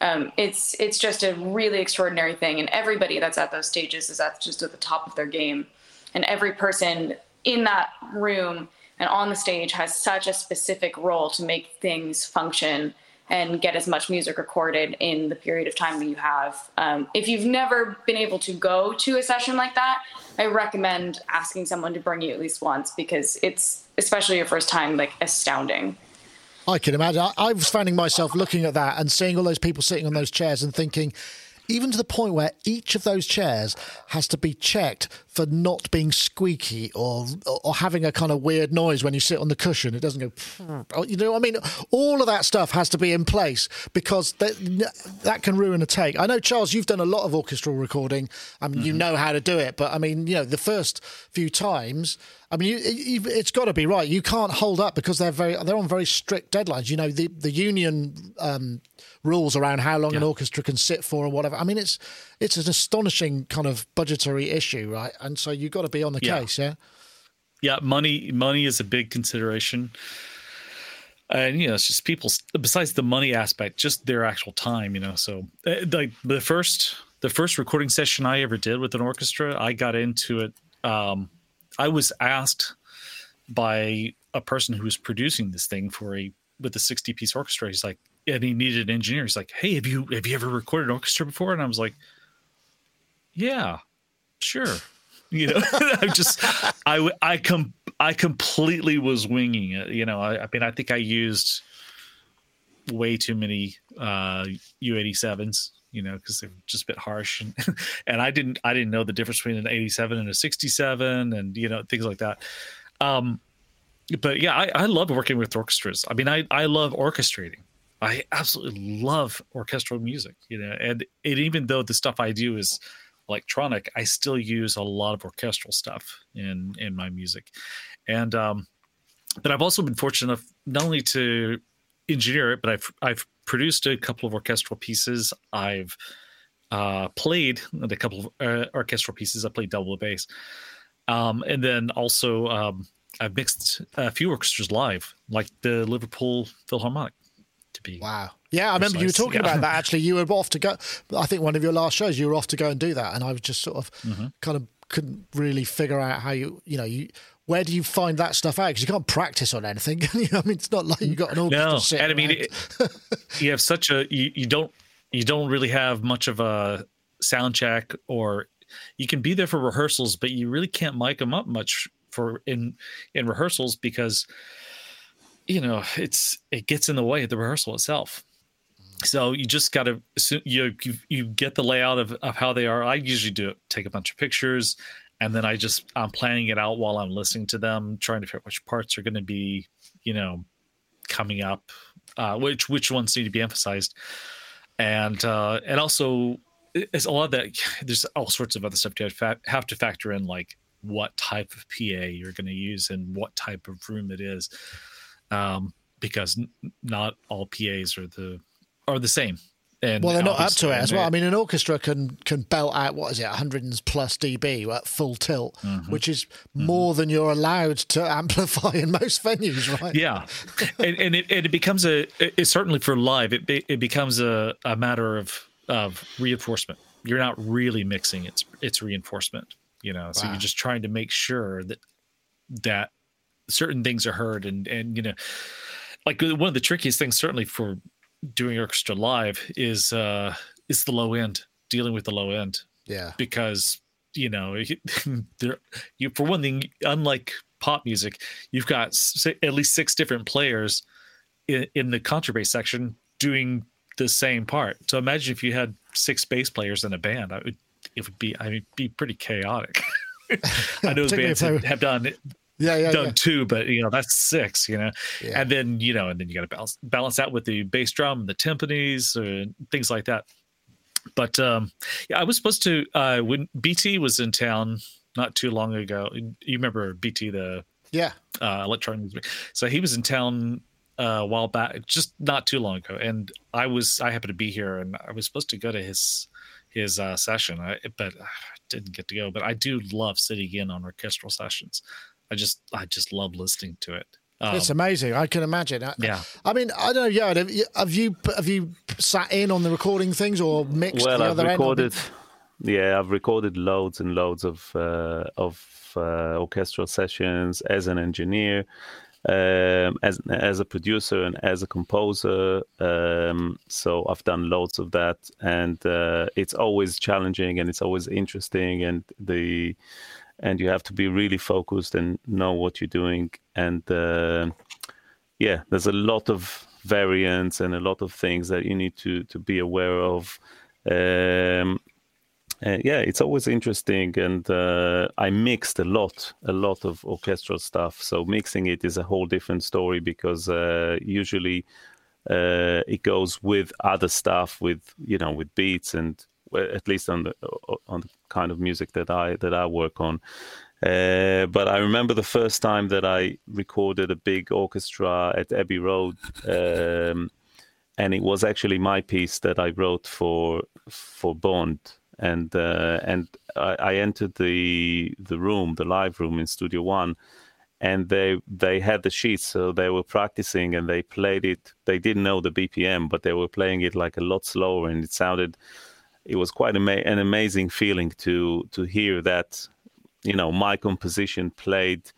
Um, it's it's just a really extraordinary thing, and everybody that's at those stages is at just at the top of their game, and every person in that room and on the stage has such a specific role to make things function and get as much music recorded in the period of time that you have. Um, if you've never been able to go to a session like that, I recommend asking someone to bring you at least once because it's, especially your first time, like astounding. I can imagine. I, I was finding myself looking at that and seeing all those people sitting on those chairs and thinking, even to the point where each of those chairs has to be checked for not being squeaky or or having a kind of weird noise when you sit on the cushion. It doesn't go, you know. I mean, all of that stuff has to be in place because that, that can ruin a take. I know, Charles, you've done a lot of orchestral recording. I mean, mm-hmm. you know how to do it, but I mean, you know, the first few times. I mean, you, you, it's got to be right. You can't hold up because they're very they're on very strict deadlines. You know, the the union um, rules around how long yeah. an orchestra can sit for or whatever. I mean, it's it's an astonishing kind of budgetary issue, right? And so you've got to be on the yeah. case, yeah. Yeah, money money is a big consideration. And you know, it's just people. Besides the money aspect, just their actual time. You know, so uh, like the first the first recording session I ever did with an orchestra, I got into it. Um, I was asked by a person who was producing this thing for a with a 60 piece orchestra. He's like, and he needed an engineer. He's like, "Hey, have you have you ever recorded an orchestra before?" And I was like, "Yeah, sure." You know, [LAUGHS] I just I I com I completely was winging it. You know, I, I mean, I think I used way too many uh, U87s. You know, because they're just a bit harsh, and [LAUGHS] and I didn't I didn't know the difference between an 87 and a 67, and you know things like that. Um, but yeah, I, I love working with orchestras. I mean, I I love orchestrating I absolutely love orchestral music, you know, and, and even though the stuff I do is electronic, I still use a lot of orchestral stuff in in my music, and um, but I've also been fortunate enough not only to engineer it, but I've I've produced a couple of orchestral pieces. I've uh, played a couple of uh, orchestral pieces. I played double bass, um, and then also um, I've mixed a few orchestras live, like the Liverpool Philharmonic. To be wow, yeah, I remember you were talking yeah. about that. Actually, you were off to go. I think one of your last shows, you were off to go and do that, and I was just sort of mm-hmm. kind of couldn't really figure out how you, you know, you where do you find that stuff out? Because you can't practice on anything. [LAUGHS] I mean, it's not like you got an orchestra. No, and I mean, it, you have such a you, you don't you don't really have much of a sound check, or you can be there for rehearsals, but you really can't mic them up much for in in rehearsals because you know it's it gets in the way of the rehearsal itself. So you just got to you, you get the layout of, of how they are. I usually do it take a bunch of pictures and then i just i'm planning it out while i'm listening to them trying to figure out which parts are going to be you know coming up uh, which which ones need to be emphasized. And uh and also it's a lot of that [SIGHS] there's all sorts of other stuff you have to factor in like what type of pa you're going to use and what type of room it is um because n- not all pas are the are the same and well, they're not up to it as well. I mean, an orchestra can can belt out what is it, 100 plus dB at full tilt, mm-hmm. which is mm-hmm. more than you're allowed to amplify in most venues, right? Yeah, and, and it, it becomes a it, certainly for live it it becomes a, a matter of of reinforcement. You're not really mixing; it's it's reinforcement. You know, so wow. you're just trying to make sure that that certain things are heard, and and you know, like one of the trickiest things certainly for doing orchestra live is uh is the low end dealing with the low end. Yeah. Because you know [LAUGHS] there you for one thing unlike pop music you've got at least six different players in, in the contrabass section doing the same part. So imagine if you had six bass players in a band I would it would be i mean be pretty chaotic. [LAUGHS] I know bands have done yeah, yeah, done yeah. two, but you know that's six, you know, yeah. and then you know, and then you got to balance balance out with the bass drum, the timpanis, or things like that. But um, yeah, I was supposed to uh, when BT was in town not too long ago. You remember BT, the yeah uh, electronic music. So he was in town uh, a while back, just not too long ago, and I was I happened to be here, and I was supposed to go to his his uh, session, I, but I didn't get to go. But I do love sitting in on orchestral sessions. I just I just love listening to it. Um, it's amazing. I can imagine. Yeah. I mean, I don't know. Yeah. Have you have you, have you sat in on the recording things or mixed well, the I've other recorded, end? Yeah, I've recorded loads and loads of uh, of uh, orchestral sessions as an engineer, um, as as a producer, and as a composer. Um, so I've done loads of that, and uh, it's always challenging and it's always interesting, and the and you have to be really focused and know what you're doing. And uh, yeah, there's a lot of variants and a lot of things that you need to to be aware of. Um, yeah, it's always interesting, and uh, I mixed a lot, a lot of orchestral stuff. So mixing it is a whole different story because uh, usually uh, it goes with other stuff, with you know, with beats and at least on the on the kind of music that I that I work on. Uh, but I remember the first time that I recorded a big orchestra at Abbey Road, um, and it was actually my piece that I wrote for for Bond. And uh, and I, I, entered the the room, the live room in Studio One, and they they had the sheets, so they were practicing and they played it. They didn't know the BPM, but they were playing it like a lot slower, and it sounded it was quite ama- an amazing feeling to to hear that you know my composition played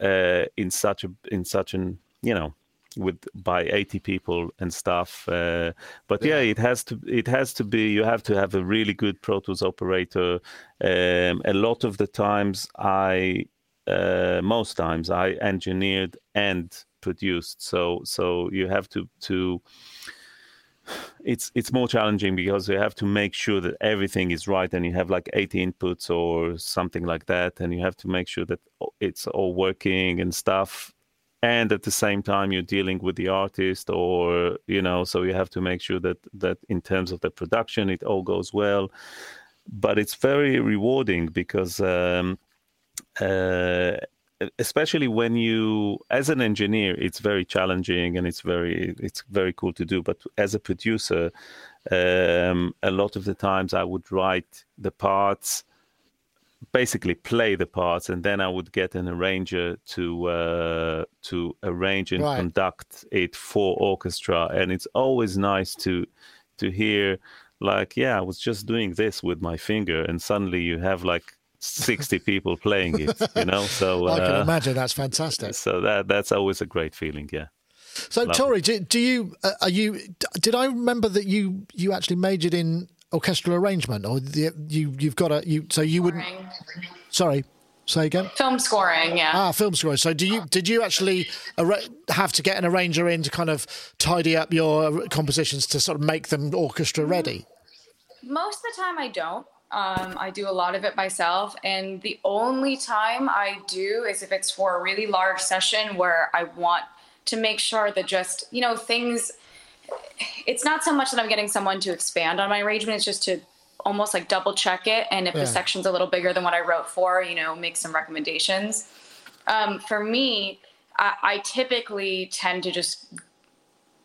uh, in such a in such an you know with by 80 people and stuff uh, but yeah. yeah. it has to it has to be you have to have a really good pro tools operator um, a lot of the times i uh, most times i engineered and produced so so you have to to it's it's more challenging because you have to make sure that everything is right and you have like 80 inputs or something like that and you have to make sure that it's all working and stuff and at the same time you're dealing with the artist or you know so you have to make sure that that in terms of the production it all goes well but it's very rewarding because. Um, uh, especially when you as an engineer it's very challenging and it's very it's very cool to do but as a producer um, a lot of the times i would write the parts basically play the parts and then i would get an arranger to uh, to arrange and right. conduct it for orchestra and it's always nice to to hear like yeah i was just doing this with my finger and suddenly you have like 60 people playing it you know? [LAUGHS] So uh, i can uh, imagine that's fantastic. so that that's always a great feeling yeah. So Love tori do, do, you uh, are you did i remember that you you actually majored in orchestral arrangement or the, you you've got a you so you wouldn't sorry say again? Film scoring yeah. Ah film scoring. So do you did you actually ar- have to get an arranger in to kind of tidy up your compositions to sort of make them orchestra ready? Most of the time i don't um, I do a lot of it myself. And the only time I do is if it's for a really large session where I want to make sure that just, you know, things, it's not so much that I'm getting someone to expand on my arrangement, it's just to almost like double check it. And if yeah. the section's a little bigger than what I wrote for, you know, make some recommendations. Um, for me, I, I, typically tend to just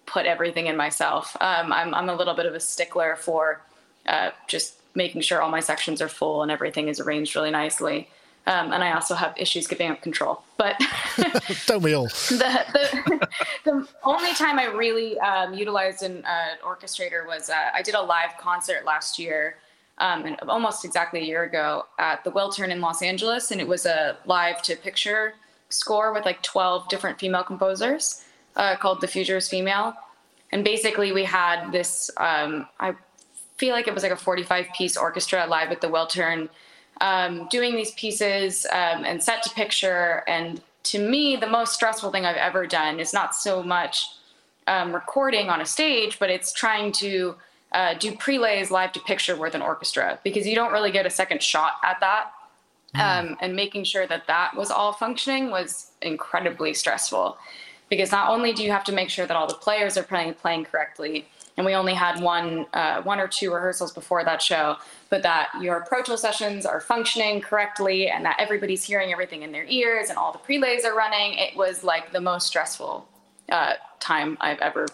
put everything in myself. Um, I'm, I'm a little bit of a stickler for uh, just making sure all my sections are full and everything is arranged really nicely. Um, and I also have issues giving up control. But [LAUGHS] [LAUGHS] don't we all? The, the, [LAUGHS] the, only time I really um, utilized an uh, orchestrator was uh, I did a live concert last year, um, and almost exactly a year ago at the Wiltern in Los Angeles, and it was a live to picture score with like 12 different female composers uh, called The Future is Female. And basically, we had this. Um, I feel like it was like a 45 piece orchestra live at the Wiltern, um, doing these pieces um, and set to picture. And to me, the most stressful thing I've ever done is not so much um, recording on a stage, but it's trying to uh, do prelays live to picture with an orchestra because you don't really get a second shot at that. Mm. and making sure that that was all functioning was incredibly stressful because not only do you have to make sure that all the players are playing playing correctly, and we only had one uh, one or two rehearsals before that show but that your pro tool sessions are functioning correctly and that everybody's hearing everything in their ears and all the prelays are running it was like the most stressful uh, time i've ever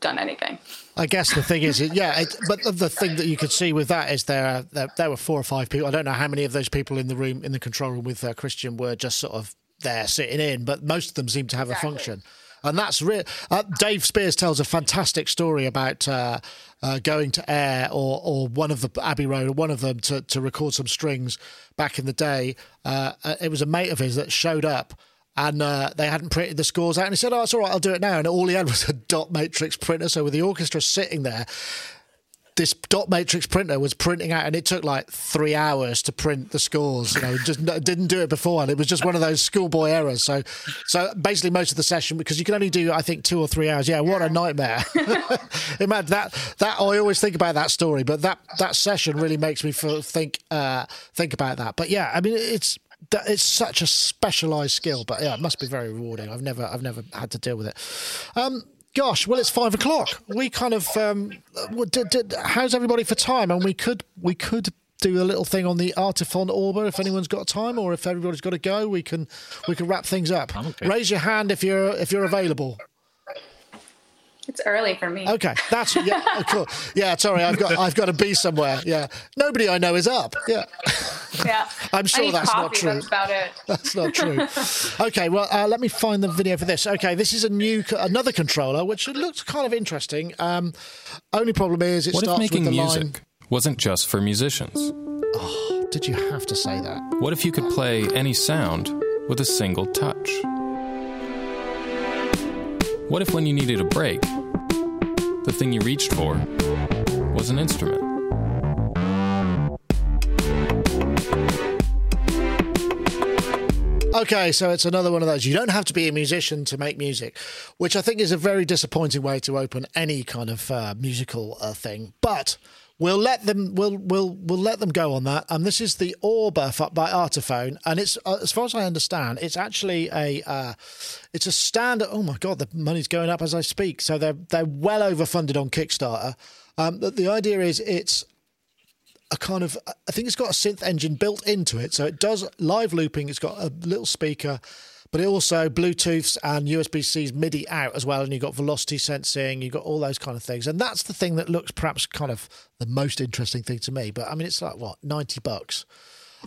done anything I guess the thing is, yeah, it, but the thing that you could see with that is there, there, there were four or five people. I don't know how many of those people in the room in the control room with uh, Christian were just sort of there sitting in, but most of them seem to have exactly. a function and that's real. Uh, Dave Spears tells a fantastic story about uh, uh, going to Air or or one of the Abbey Road one of them to to record some strings back in the day. Uh, uh, it was a mate of his that showed up. And uh, they hadn't printed the scores out, and he said, "Oh, it's all right, I'll do it now." And all he had was a dot matrix printer. So with the orchestra sitting there, this dot matrix printer was printing out, and it took like three hours to print the scores. You know, just didn't do it before, and it was just one of those schoolboy errors. So, so basically, most of the session because you can only do I think two or three hours. Yeah, what a nightmare! [LAUGHS] Imagine that. That I always think about that story, but that that session really makes me think uh, think about that. But yeah, I mean, it's it's such a specialized skill, but yeah, it must be very rewarding. I've never I've never had to deal with it. Um, gosh, well, it's five o'clock. We kind of um, did, did, how's everybody for time? And we could we could do a little thing on the Artiphon Orba if anyone's got time, or if everybody's got to go, we can we can wrap things up. Okay. Raise your hand if you're if you're available. It's early for me. Okay, that's yeah, [LAUGHS] cool. Yeah, sorry, I've got I've got to be somewhere. Yeah, nobody I know is up. Yeah, yeah. [LAUGHS] I'm sure that's coffee, not true. That's about it. [LAUGHS] That's not true. okay, well, uh, let me find the video for this. Okay, this is a new another controller which looks kind of interesting. Um, only problem is it what starts if making with the music line. wasn't just for musicians? Oh, did you have to say that? What if you could play any sound with a single touch? What if when you needed a break, the thing you reached for was an instrument? Okay, so it's another one of those. You don't have to be a musician to make music, which I think is a very disappointing way to open any kind of uh, musical uh, thing. But We'll let them. We'll we'll we'll let them go on that. And this is the Orba by Artiphon, and it's uh, as far as I understand, it's actually a uh, it's a standard. Oh my god, the money's going up as I speak. So they're they're well overfunded on Kickstarter. Um, the, the idea is it's a kind of I think it's got a synth engine built into it, so it does live looping. It's got a little speaker, but it also Bluetooths and USB C's MIDI out as well, and you've got velocity sensing, you've got all those kind of things, and that's the thing that looks perhaps kind of the most interesting thing to me. But I mean, it's like what ninety bucks.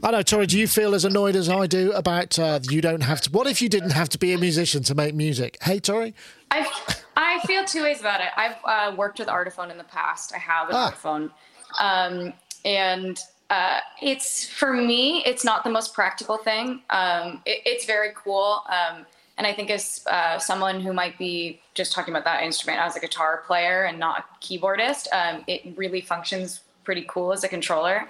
I know, Tori. Do you feel as annoyed as I do about uh, you don't have to? What if you didn't have to be a musician to make music? Hey, Tori. I I feel two ways about it. I've uh, worked with Artiphon in the past. I have an ah. Artiphon, um, and uh, it's for me, it's not the most practical thing. Um, it, it's very cool, um, and I think as uh, someone who might be just talking about that instrument as a guitar player and not a keyboardist, um, it really functions pretty cool as a controller.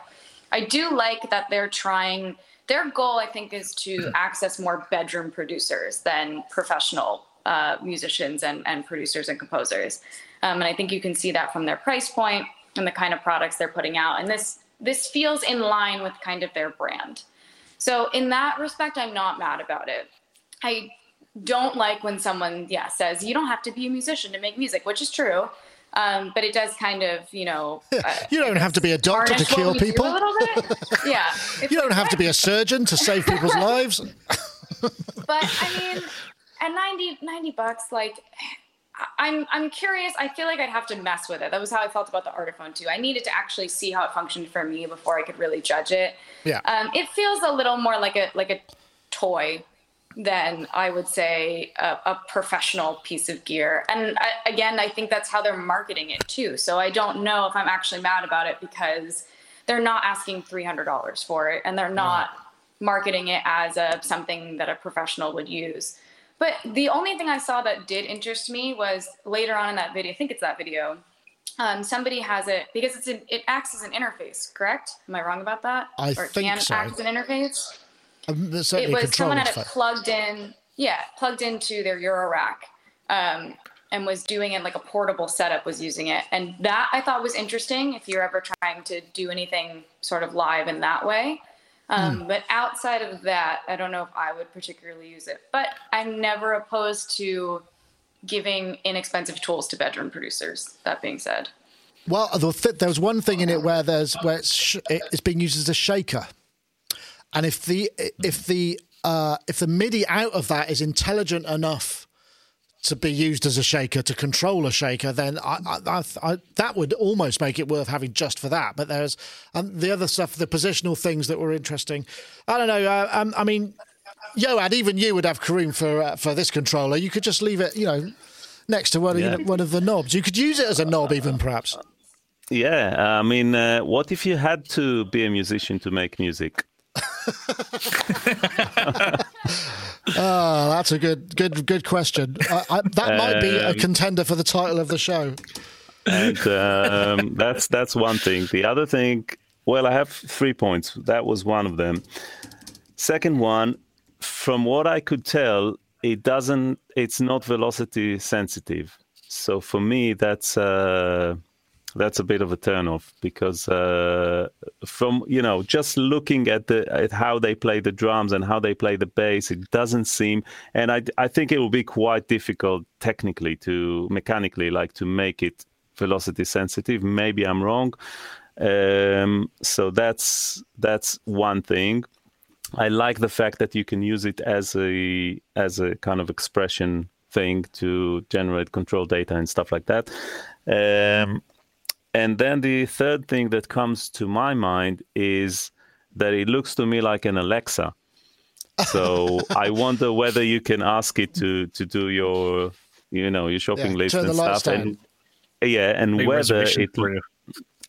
I do like that they're trying. Their goal, I think, is to mm-hmm. access more bedroom producers than professional uh, musicians and, and producers and composers. Um, and I think you can see that from their price point and the kind of products they're putting out. And this this feels in line with kind of their brand. So in that respect, I'm not mad about it. I don't like when someone, yeah, says you don't have to be a musician to make music, which is true. Um, but it does kind of, you know. [LAUGHS] Uh, you don't have to be a doctor to cure people. a little bit. [LAUGHS] yeah. You don't have to be a surgeon to save people's lives. [LAUGHS] but I mean, at 90, 90 bucks, like, I'm I'm curious. I feel like I'd have to mess with it. That was how I felt about the Artiphon too. I needed to actually see how it functioned for me before I could really judge it. Yeah. Um, it feels a little more like a like a toy than I would say a, a professional piece of gear. And I, again, I think that's how they're marketing it too. So I don't know if I'm actually mad about it because they're not asking $300 for it and they're not marketing it as a something that a professional would use. But the only thing I saw that did interest me was later on in that video. I think it's that video. Um, somebody has it because it's an, it acts as an interface. Correct? Am I wrong about that? I or think can so. act as an interface. Um, it was someone had it plugged in. Yeah, plugged into their Eurorack. Um, and was doing it like a portable setup was using it and that i thought was interesting if you're ever trying to do anything sort of live in that way um, mm. but outside of that i don't know if i would particularly use it but i'm never opposed to giving inexpensive tools to bedroom producers that being said well there was one thing in it where there's where it's, sh- it's being used as a shaker and if the if the uh, if the MIDI out of that is intelligent enough to be used as a shaker to control a shaker, then I, I, I, that would almost make it worth having just for that. But there's um, the other stuff, the positional things that were interesting. I don't know. Uh, um, I mean, Yoad, even you would have room for uh, for this controller. You could just leave it, you know, next to one, yeah. of, one of the knobs. You could use it as a knob, even perhaps. Yeah, I mean, uh, what if you had to be a musician to make music? [LAUGHS] [LAUGHS] oh, that's a good, good, good question. I, I, that might be a um, contender for the title of the show. And um, that's that's one thing. The other thing, well, I have three points. That was one of them. Second one, from what I could tell, it doesn't. It's not velocity sensitive. So for me, that's. Uh, that's a bit of a turnoff because uh, from you know just looking at the at how they play the drums and how they play the bass, it doesn't seem. And I I think it will be quite difficult technically to mechanically like to make it velocity sensitive. Maybe I'm wrong. Um, so that's that's one thing. I like the fact that you can use it as a as a kind of expression thing to generate control data and stuff like that. Um, and then the third thing that comes to my mind is that it looks to me like an Alexa. So [LAUGHS] I wonder whether you can ask it to to do your you know your shopping yeah, list and stuff and yeah and Make whether it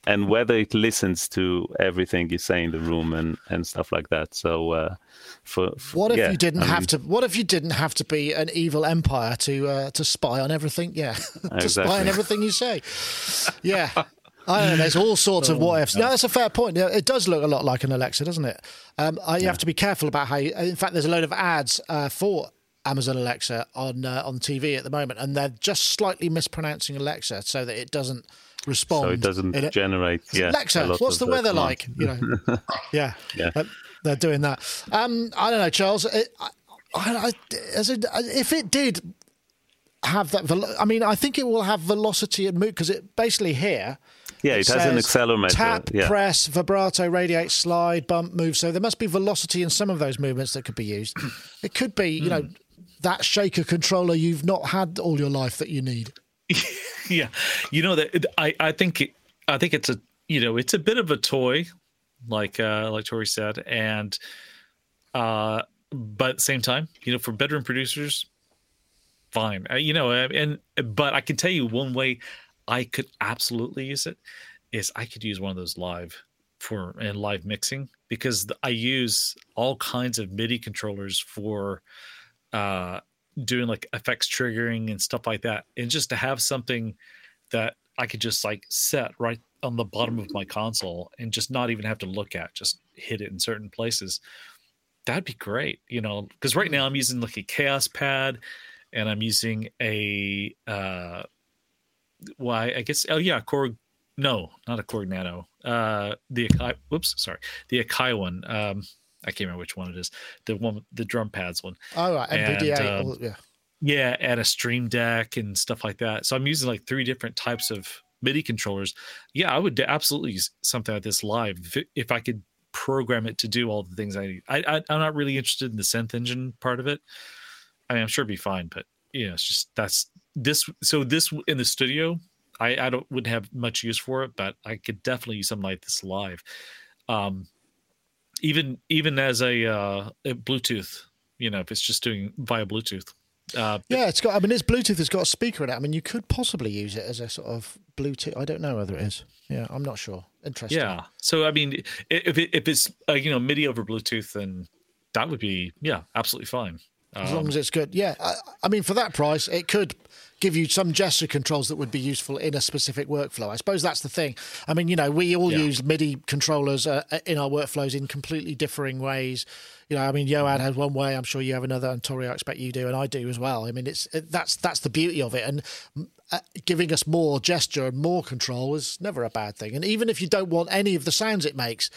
and whether it listens to everything you say in the room and and stuff like that. So uh, for, for, what if yeah, you didn't I have to? What if you didn't have to be an evil empire to uh, to spy on everything? Yeah, [LAUGHS] to exactly. spy on everything you say. Yeah. I know, there's all sorts of what ifs. No, that's a fair point. It does look a lot like an Alexa, doesn't it? Um, you yeah. have to be careful about how. You, in fact, there's a load of ads uh, for Amazon Alexa on uh, on TV at the moment, and they're just slightly mispronouncing Alexa so that it doesn't respond. So it doesn't it, generate. Yeah, Alexa, what's the weather like? You know, [LAUGHS] yeah, yeah. They're doing that. Um, I don't know, Charles. It, I, I, as a, if it did have that? Velo- I mean, I think it will have velocity and move because it basically here. Yeah, it, has an says accelerometer. Tap, yeah. press, vibrato, radiate, slide, bump, move. So there must be velocity in some of those movements that could be used. [CLEARS THROAT] It could be, you know, that shaker controller you've not had all your life that you need. [LAUGHS] yeah, you know that I I think it, I think it's a you know it's a bit of a toy, like uh like Tori said, and uh but same time, you know, for bedroom producers, fine, uh, you know, and but I can tell you one way I could absolutely use it is I could use one of those live for and live mixing because I use all kinds of MIDI controllers for uh doing like effects triggering and stuff like that. And just to have something that i could just like set right on the bottom of my console and just not even have to look at just hit it in certain places that'd be great you know because right now i'm using like a Kaoss Pad and i'm using a uh why i guess oh yeah korg no not a korg nano uh the akai whoops sorry the akai one um I can't remember which one it is. The one, the drum pads one. Oh, right. NVDA. And, um, yeah. Yeah, and a Stream Deck and stuff like that. So I'm using like three different types of MIDI controllers. Yeah, I would absolutely use something like this live if, it- if I could program it to do all the things I need. I, I I'm not really interested in the synth engine part of it. I mean, I'm sure it'd be fine, but you know, it's just that's this. So this in the studio, I I don't wouldn't have much use for it, but I could definitely use something like this live. Um, even even as a, uh, a Bluetooth, you know, if it's just doing via Bluetooth. Uh, Yeah, it's got. I mean, this Bluetooth It's got a speaker in it. I mean, you could possibly use it as a sort of Bluetooth. I don't know whether it is. Yeah, I'm not sure. Interesting. Yeah. So I mean, if it, if it's uh, you know MIDI over Bluetooth, then that would be yeah, absolutely fine. as Um, long as it's good. Yeah, I, I mean, for that price, it could give you some gesture controls that would be useful in a specific workflow. I suppose that's the thing. I mean, you know, we all Yeah. use MIDI controllers uh, in our workflows in completely differing ways. You know, I mean, Yoad has one way. I'm sure you have another, and Tori, I expect you do, and I do as well. I mean, it's it, that's that's the beauty of it, and mm, uh, giving us more gesture and more control is never a bad thing. And even if you don't want any of the sounds it makes,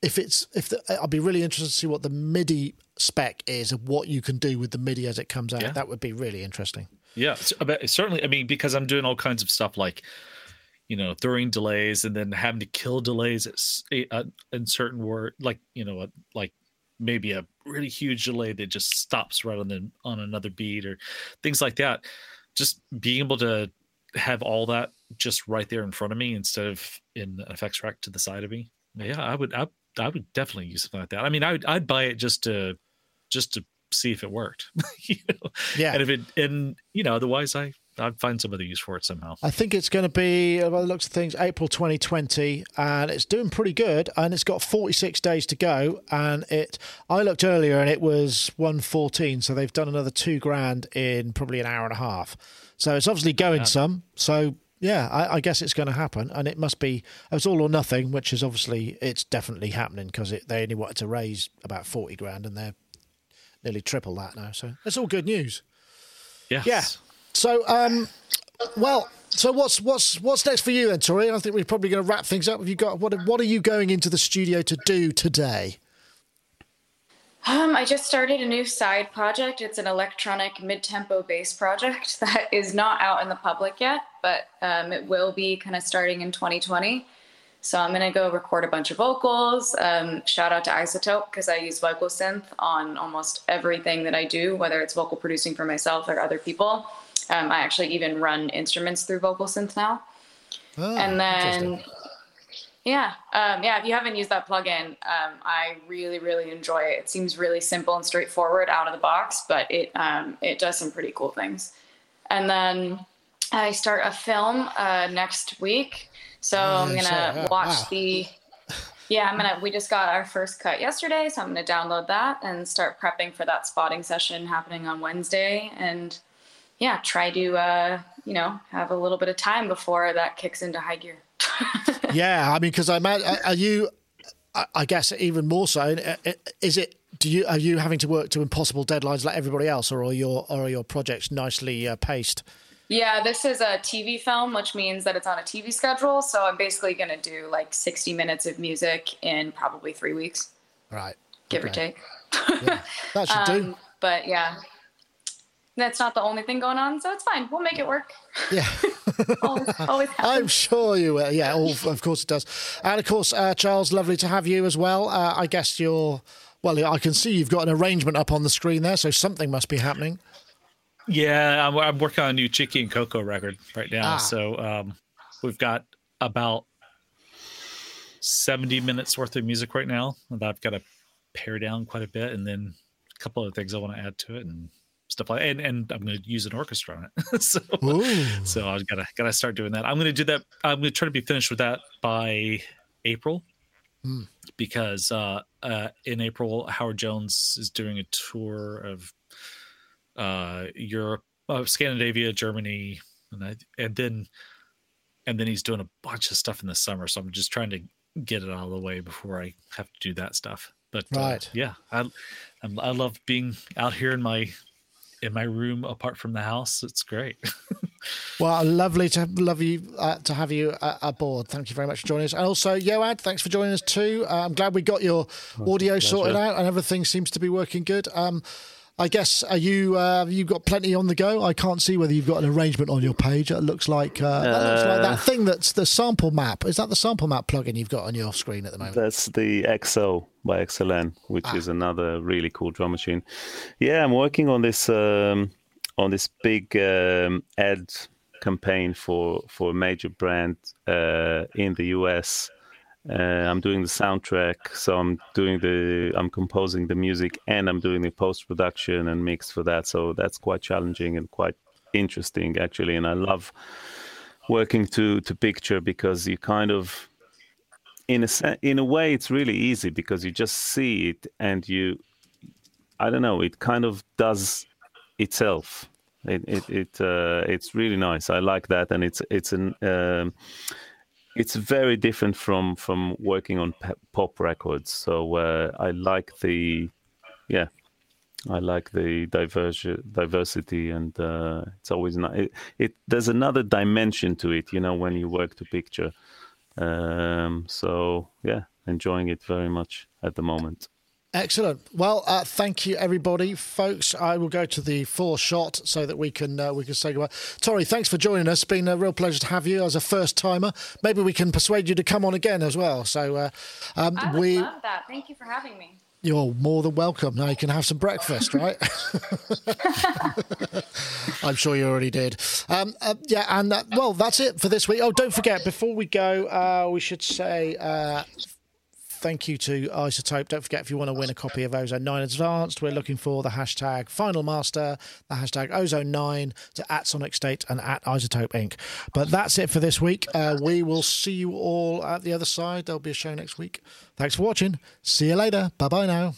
if it's if the, I'll be really interested to see what the MIDI spec is of what you can do with the MIDI as it comes out. Yeah. That would be really interesting. Yeah, certainly. I mean, because I'm doing all kinds of stuff like, you know, throwing delays and then having to kill delays at, s- uh, in certain word, like you know, like maybe a really huge delay that just stops right on the on another beat or things like that. Just being able to have all that just right there in front of me instead of in an effects rack to the side of me. Yeah, I would. I, I would definitely use something like that. I mean, I would. I'd buy it just to just to see if it worked. [LAUGHS] you know? Yeah. And if it and you know, otherwise I I'd find some other use for it somehow. I think it's going to be, by the looks of things, April 2020, and it's doing pretty good. And it's got 46 days to go. And it, I looked earlier, and it was 114. So they've done another two grand in probably an hour and a half. So it's obviously going some. So yeah, I, I guess it's going to happen, and it must be. It's all or nothing, which is obviously it's definitely happening because they only wanted to raise about 40 grand, and they're nearly triple that now. So it's all good news. Yes. Yeah. So, um, well, so what's what's what's next for you then, Tori? I think we're probably going to wrap things up. Have you got what? What are you going into the studio to do today? Um, I just started a new side project. It's an electronic mid-tempo bass project [LAUGHS] that is not out in the public yet, but um, it will be kind of starting in 2020. So I'm gonna go record a bunch of vocals. Um, shout out to iZotope because I use VocalSynth on almost everything that I do, whether it's vocal producing for myself or other people. Um, I actually even run instruments through VocalSynth now. Oh, and then yeah um, yeah if you haven't used that plugin um, i really really enjoy it. It seems really simple and straightforward out of the box but it um, it does some pretty cool things. And then i start a film uh, next week. So i'm gonna yeah, watch wow. the yeah i'm gonna we just got our first cut yesterday so i'm gonna download that and start prepping for that spotting session happening on wednesday. And yeah try to uh, you know have a little bit of time before that kicks into high gear [LAUGHS] yeah, I mean, because I imagine, are you? I- guess even more so. uh, uh, Is it? Do you are you having to work to impossible deadlines like everybody else, or are your or are your projects nicely uh, paced? Yeah, this is a TV film, which means that it's on a TV schedule. So I'm basically going to do like 60 minutes of music in probably three weeks, Right, give or Okay. take. that should do. [LAUGHS] Um, but yeah. That's not the only thing going on, so it's fine. We'll make it work. Yeah. [LAUGHS] always, always I'm sure you will. Yeah, all, of course it does. And of course, uh, Charles, lovely to have you as well. Uh, I guess you're, well, I can see you've got an arrangement up on the screen there, so something must be happening. Yeah, I'm, I'm working on a new Chicky and Coco record right now. Ah. So um, we've got about 70 minutes worth of music right now that I've got to pare down quite a bit, and then a couple of things I want to add to it and stuff like. And and I'm going to use an orchestra on it. [LAUGHS] so Ooh. so I've got to got to start doing that. I'm going to do that. I'm going to try to be finished with that by April. Hmm. Because uh, uh, in April, Howard Jones is doing a tour of uh, Europe, uh, Scandinavia, Germany, and I, and then and then he's doing a bunch of stuff in the summer. So I'm just trying to get it out of the way before I have to do that stuff. But uh, Right. yeah, I I'm, I love being out here in my in my room apart from the house. It's great. [LAUGHS] Well, lovely to love you uh, to have you uh, aboard. Thank you very much for joining us, and also Yoad, thanks for joining us too. Uh, I'm glad we got your audio sorted out, and everything seems to be working good. Um, I guess are you uh, you've got plenty on the go. I can't see whether you've got an arrangement on your page. It looks like uh, that looks like that thing that's the sample map. Is that the sample map plugin you've got on your screen at the moment? That's the XO by XLN, which Ah. is another really cool drum machine. Yeah, I'm working on this um, on this big um, ad campaign for for a major brand uh, in the US. Uh, I'm doing the soundtrack, so I'm doing the I'm composing the music and I'm doing the post production and mix for that. So that's quite challenging and quite interesting actually. And I love working to to picture because you kind of in a in a way it's really easy because you just see it and you I don't know it kind of does itself it it, it uh, it's really nice I like that and it's it's an um, it's very different from from working on pop records so uh, I like the yeah I like the diversi- diversity, and uh, it's always not. It, it there's another dimension to it, you know, when you work to picture. Um, so yeah, enjoying it very much at the moment. Excellent. Well, uh, thank you, everybody, folks. I will go to the four shot so that we can uh, we can say goodbye. Tori, thanks for joining us. It's been a real pleasure to have you as a first timer. Maybe we can persuade you to come on again as well. So uh, um, I would we love that. Thank you for having me. you're more than welcome. Now you can have some breakfast, right? [LAUGHS] [LAUGHS] I'm sure you already did. Um, uh, yeah, and uh, well, that's it for this week. Oh, don't forget, before we go, uh, we should say uh, thank you to iZotope. Don't forget, if you want to win a copy of Ozone 9 Advanced, we're looking for the hashtag Final Master, the hashtag Ozone 9 to at Sonic State and at iZotope Inc. But that's it for this week. Uh, we will see you all at the other side. There'll be a show next week. Thanks for watching. See you later. Bye bye now.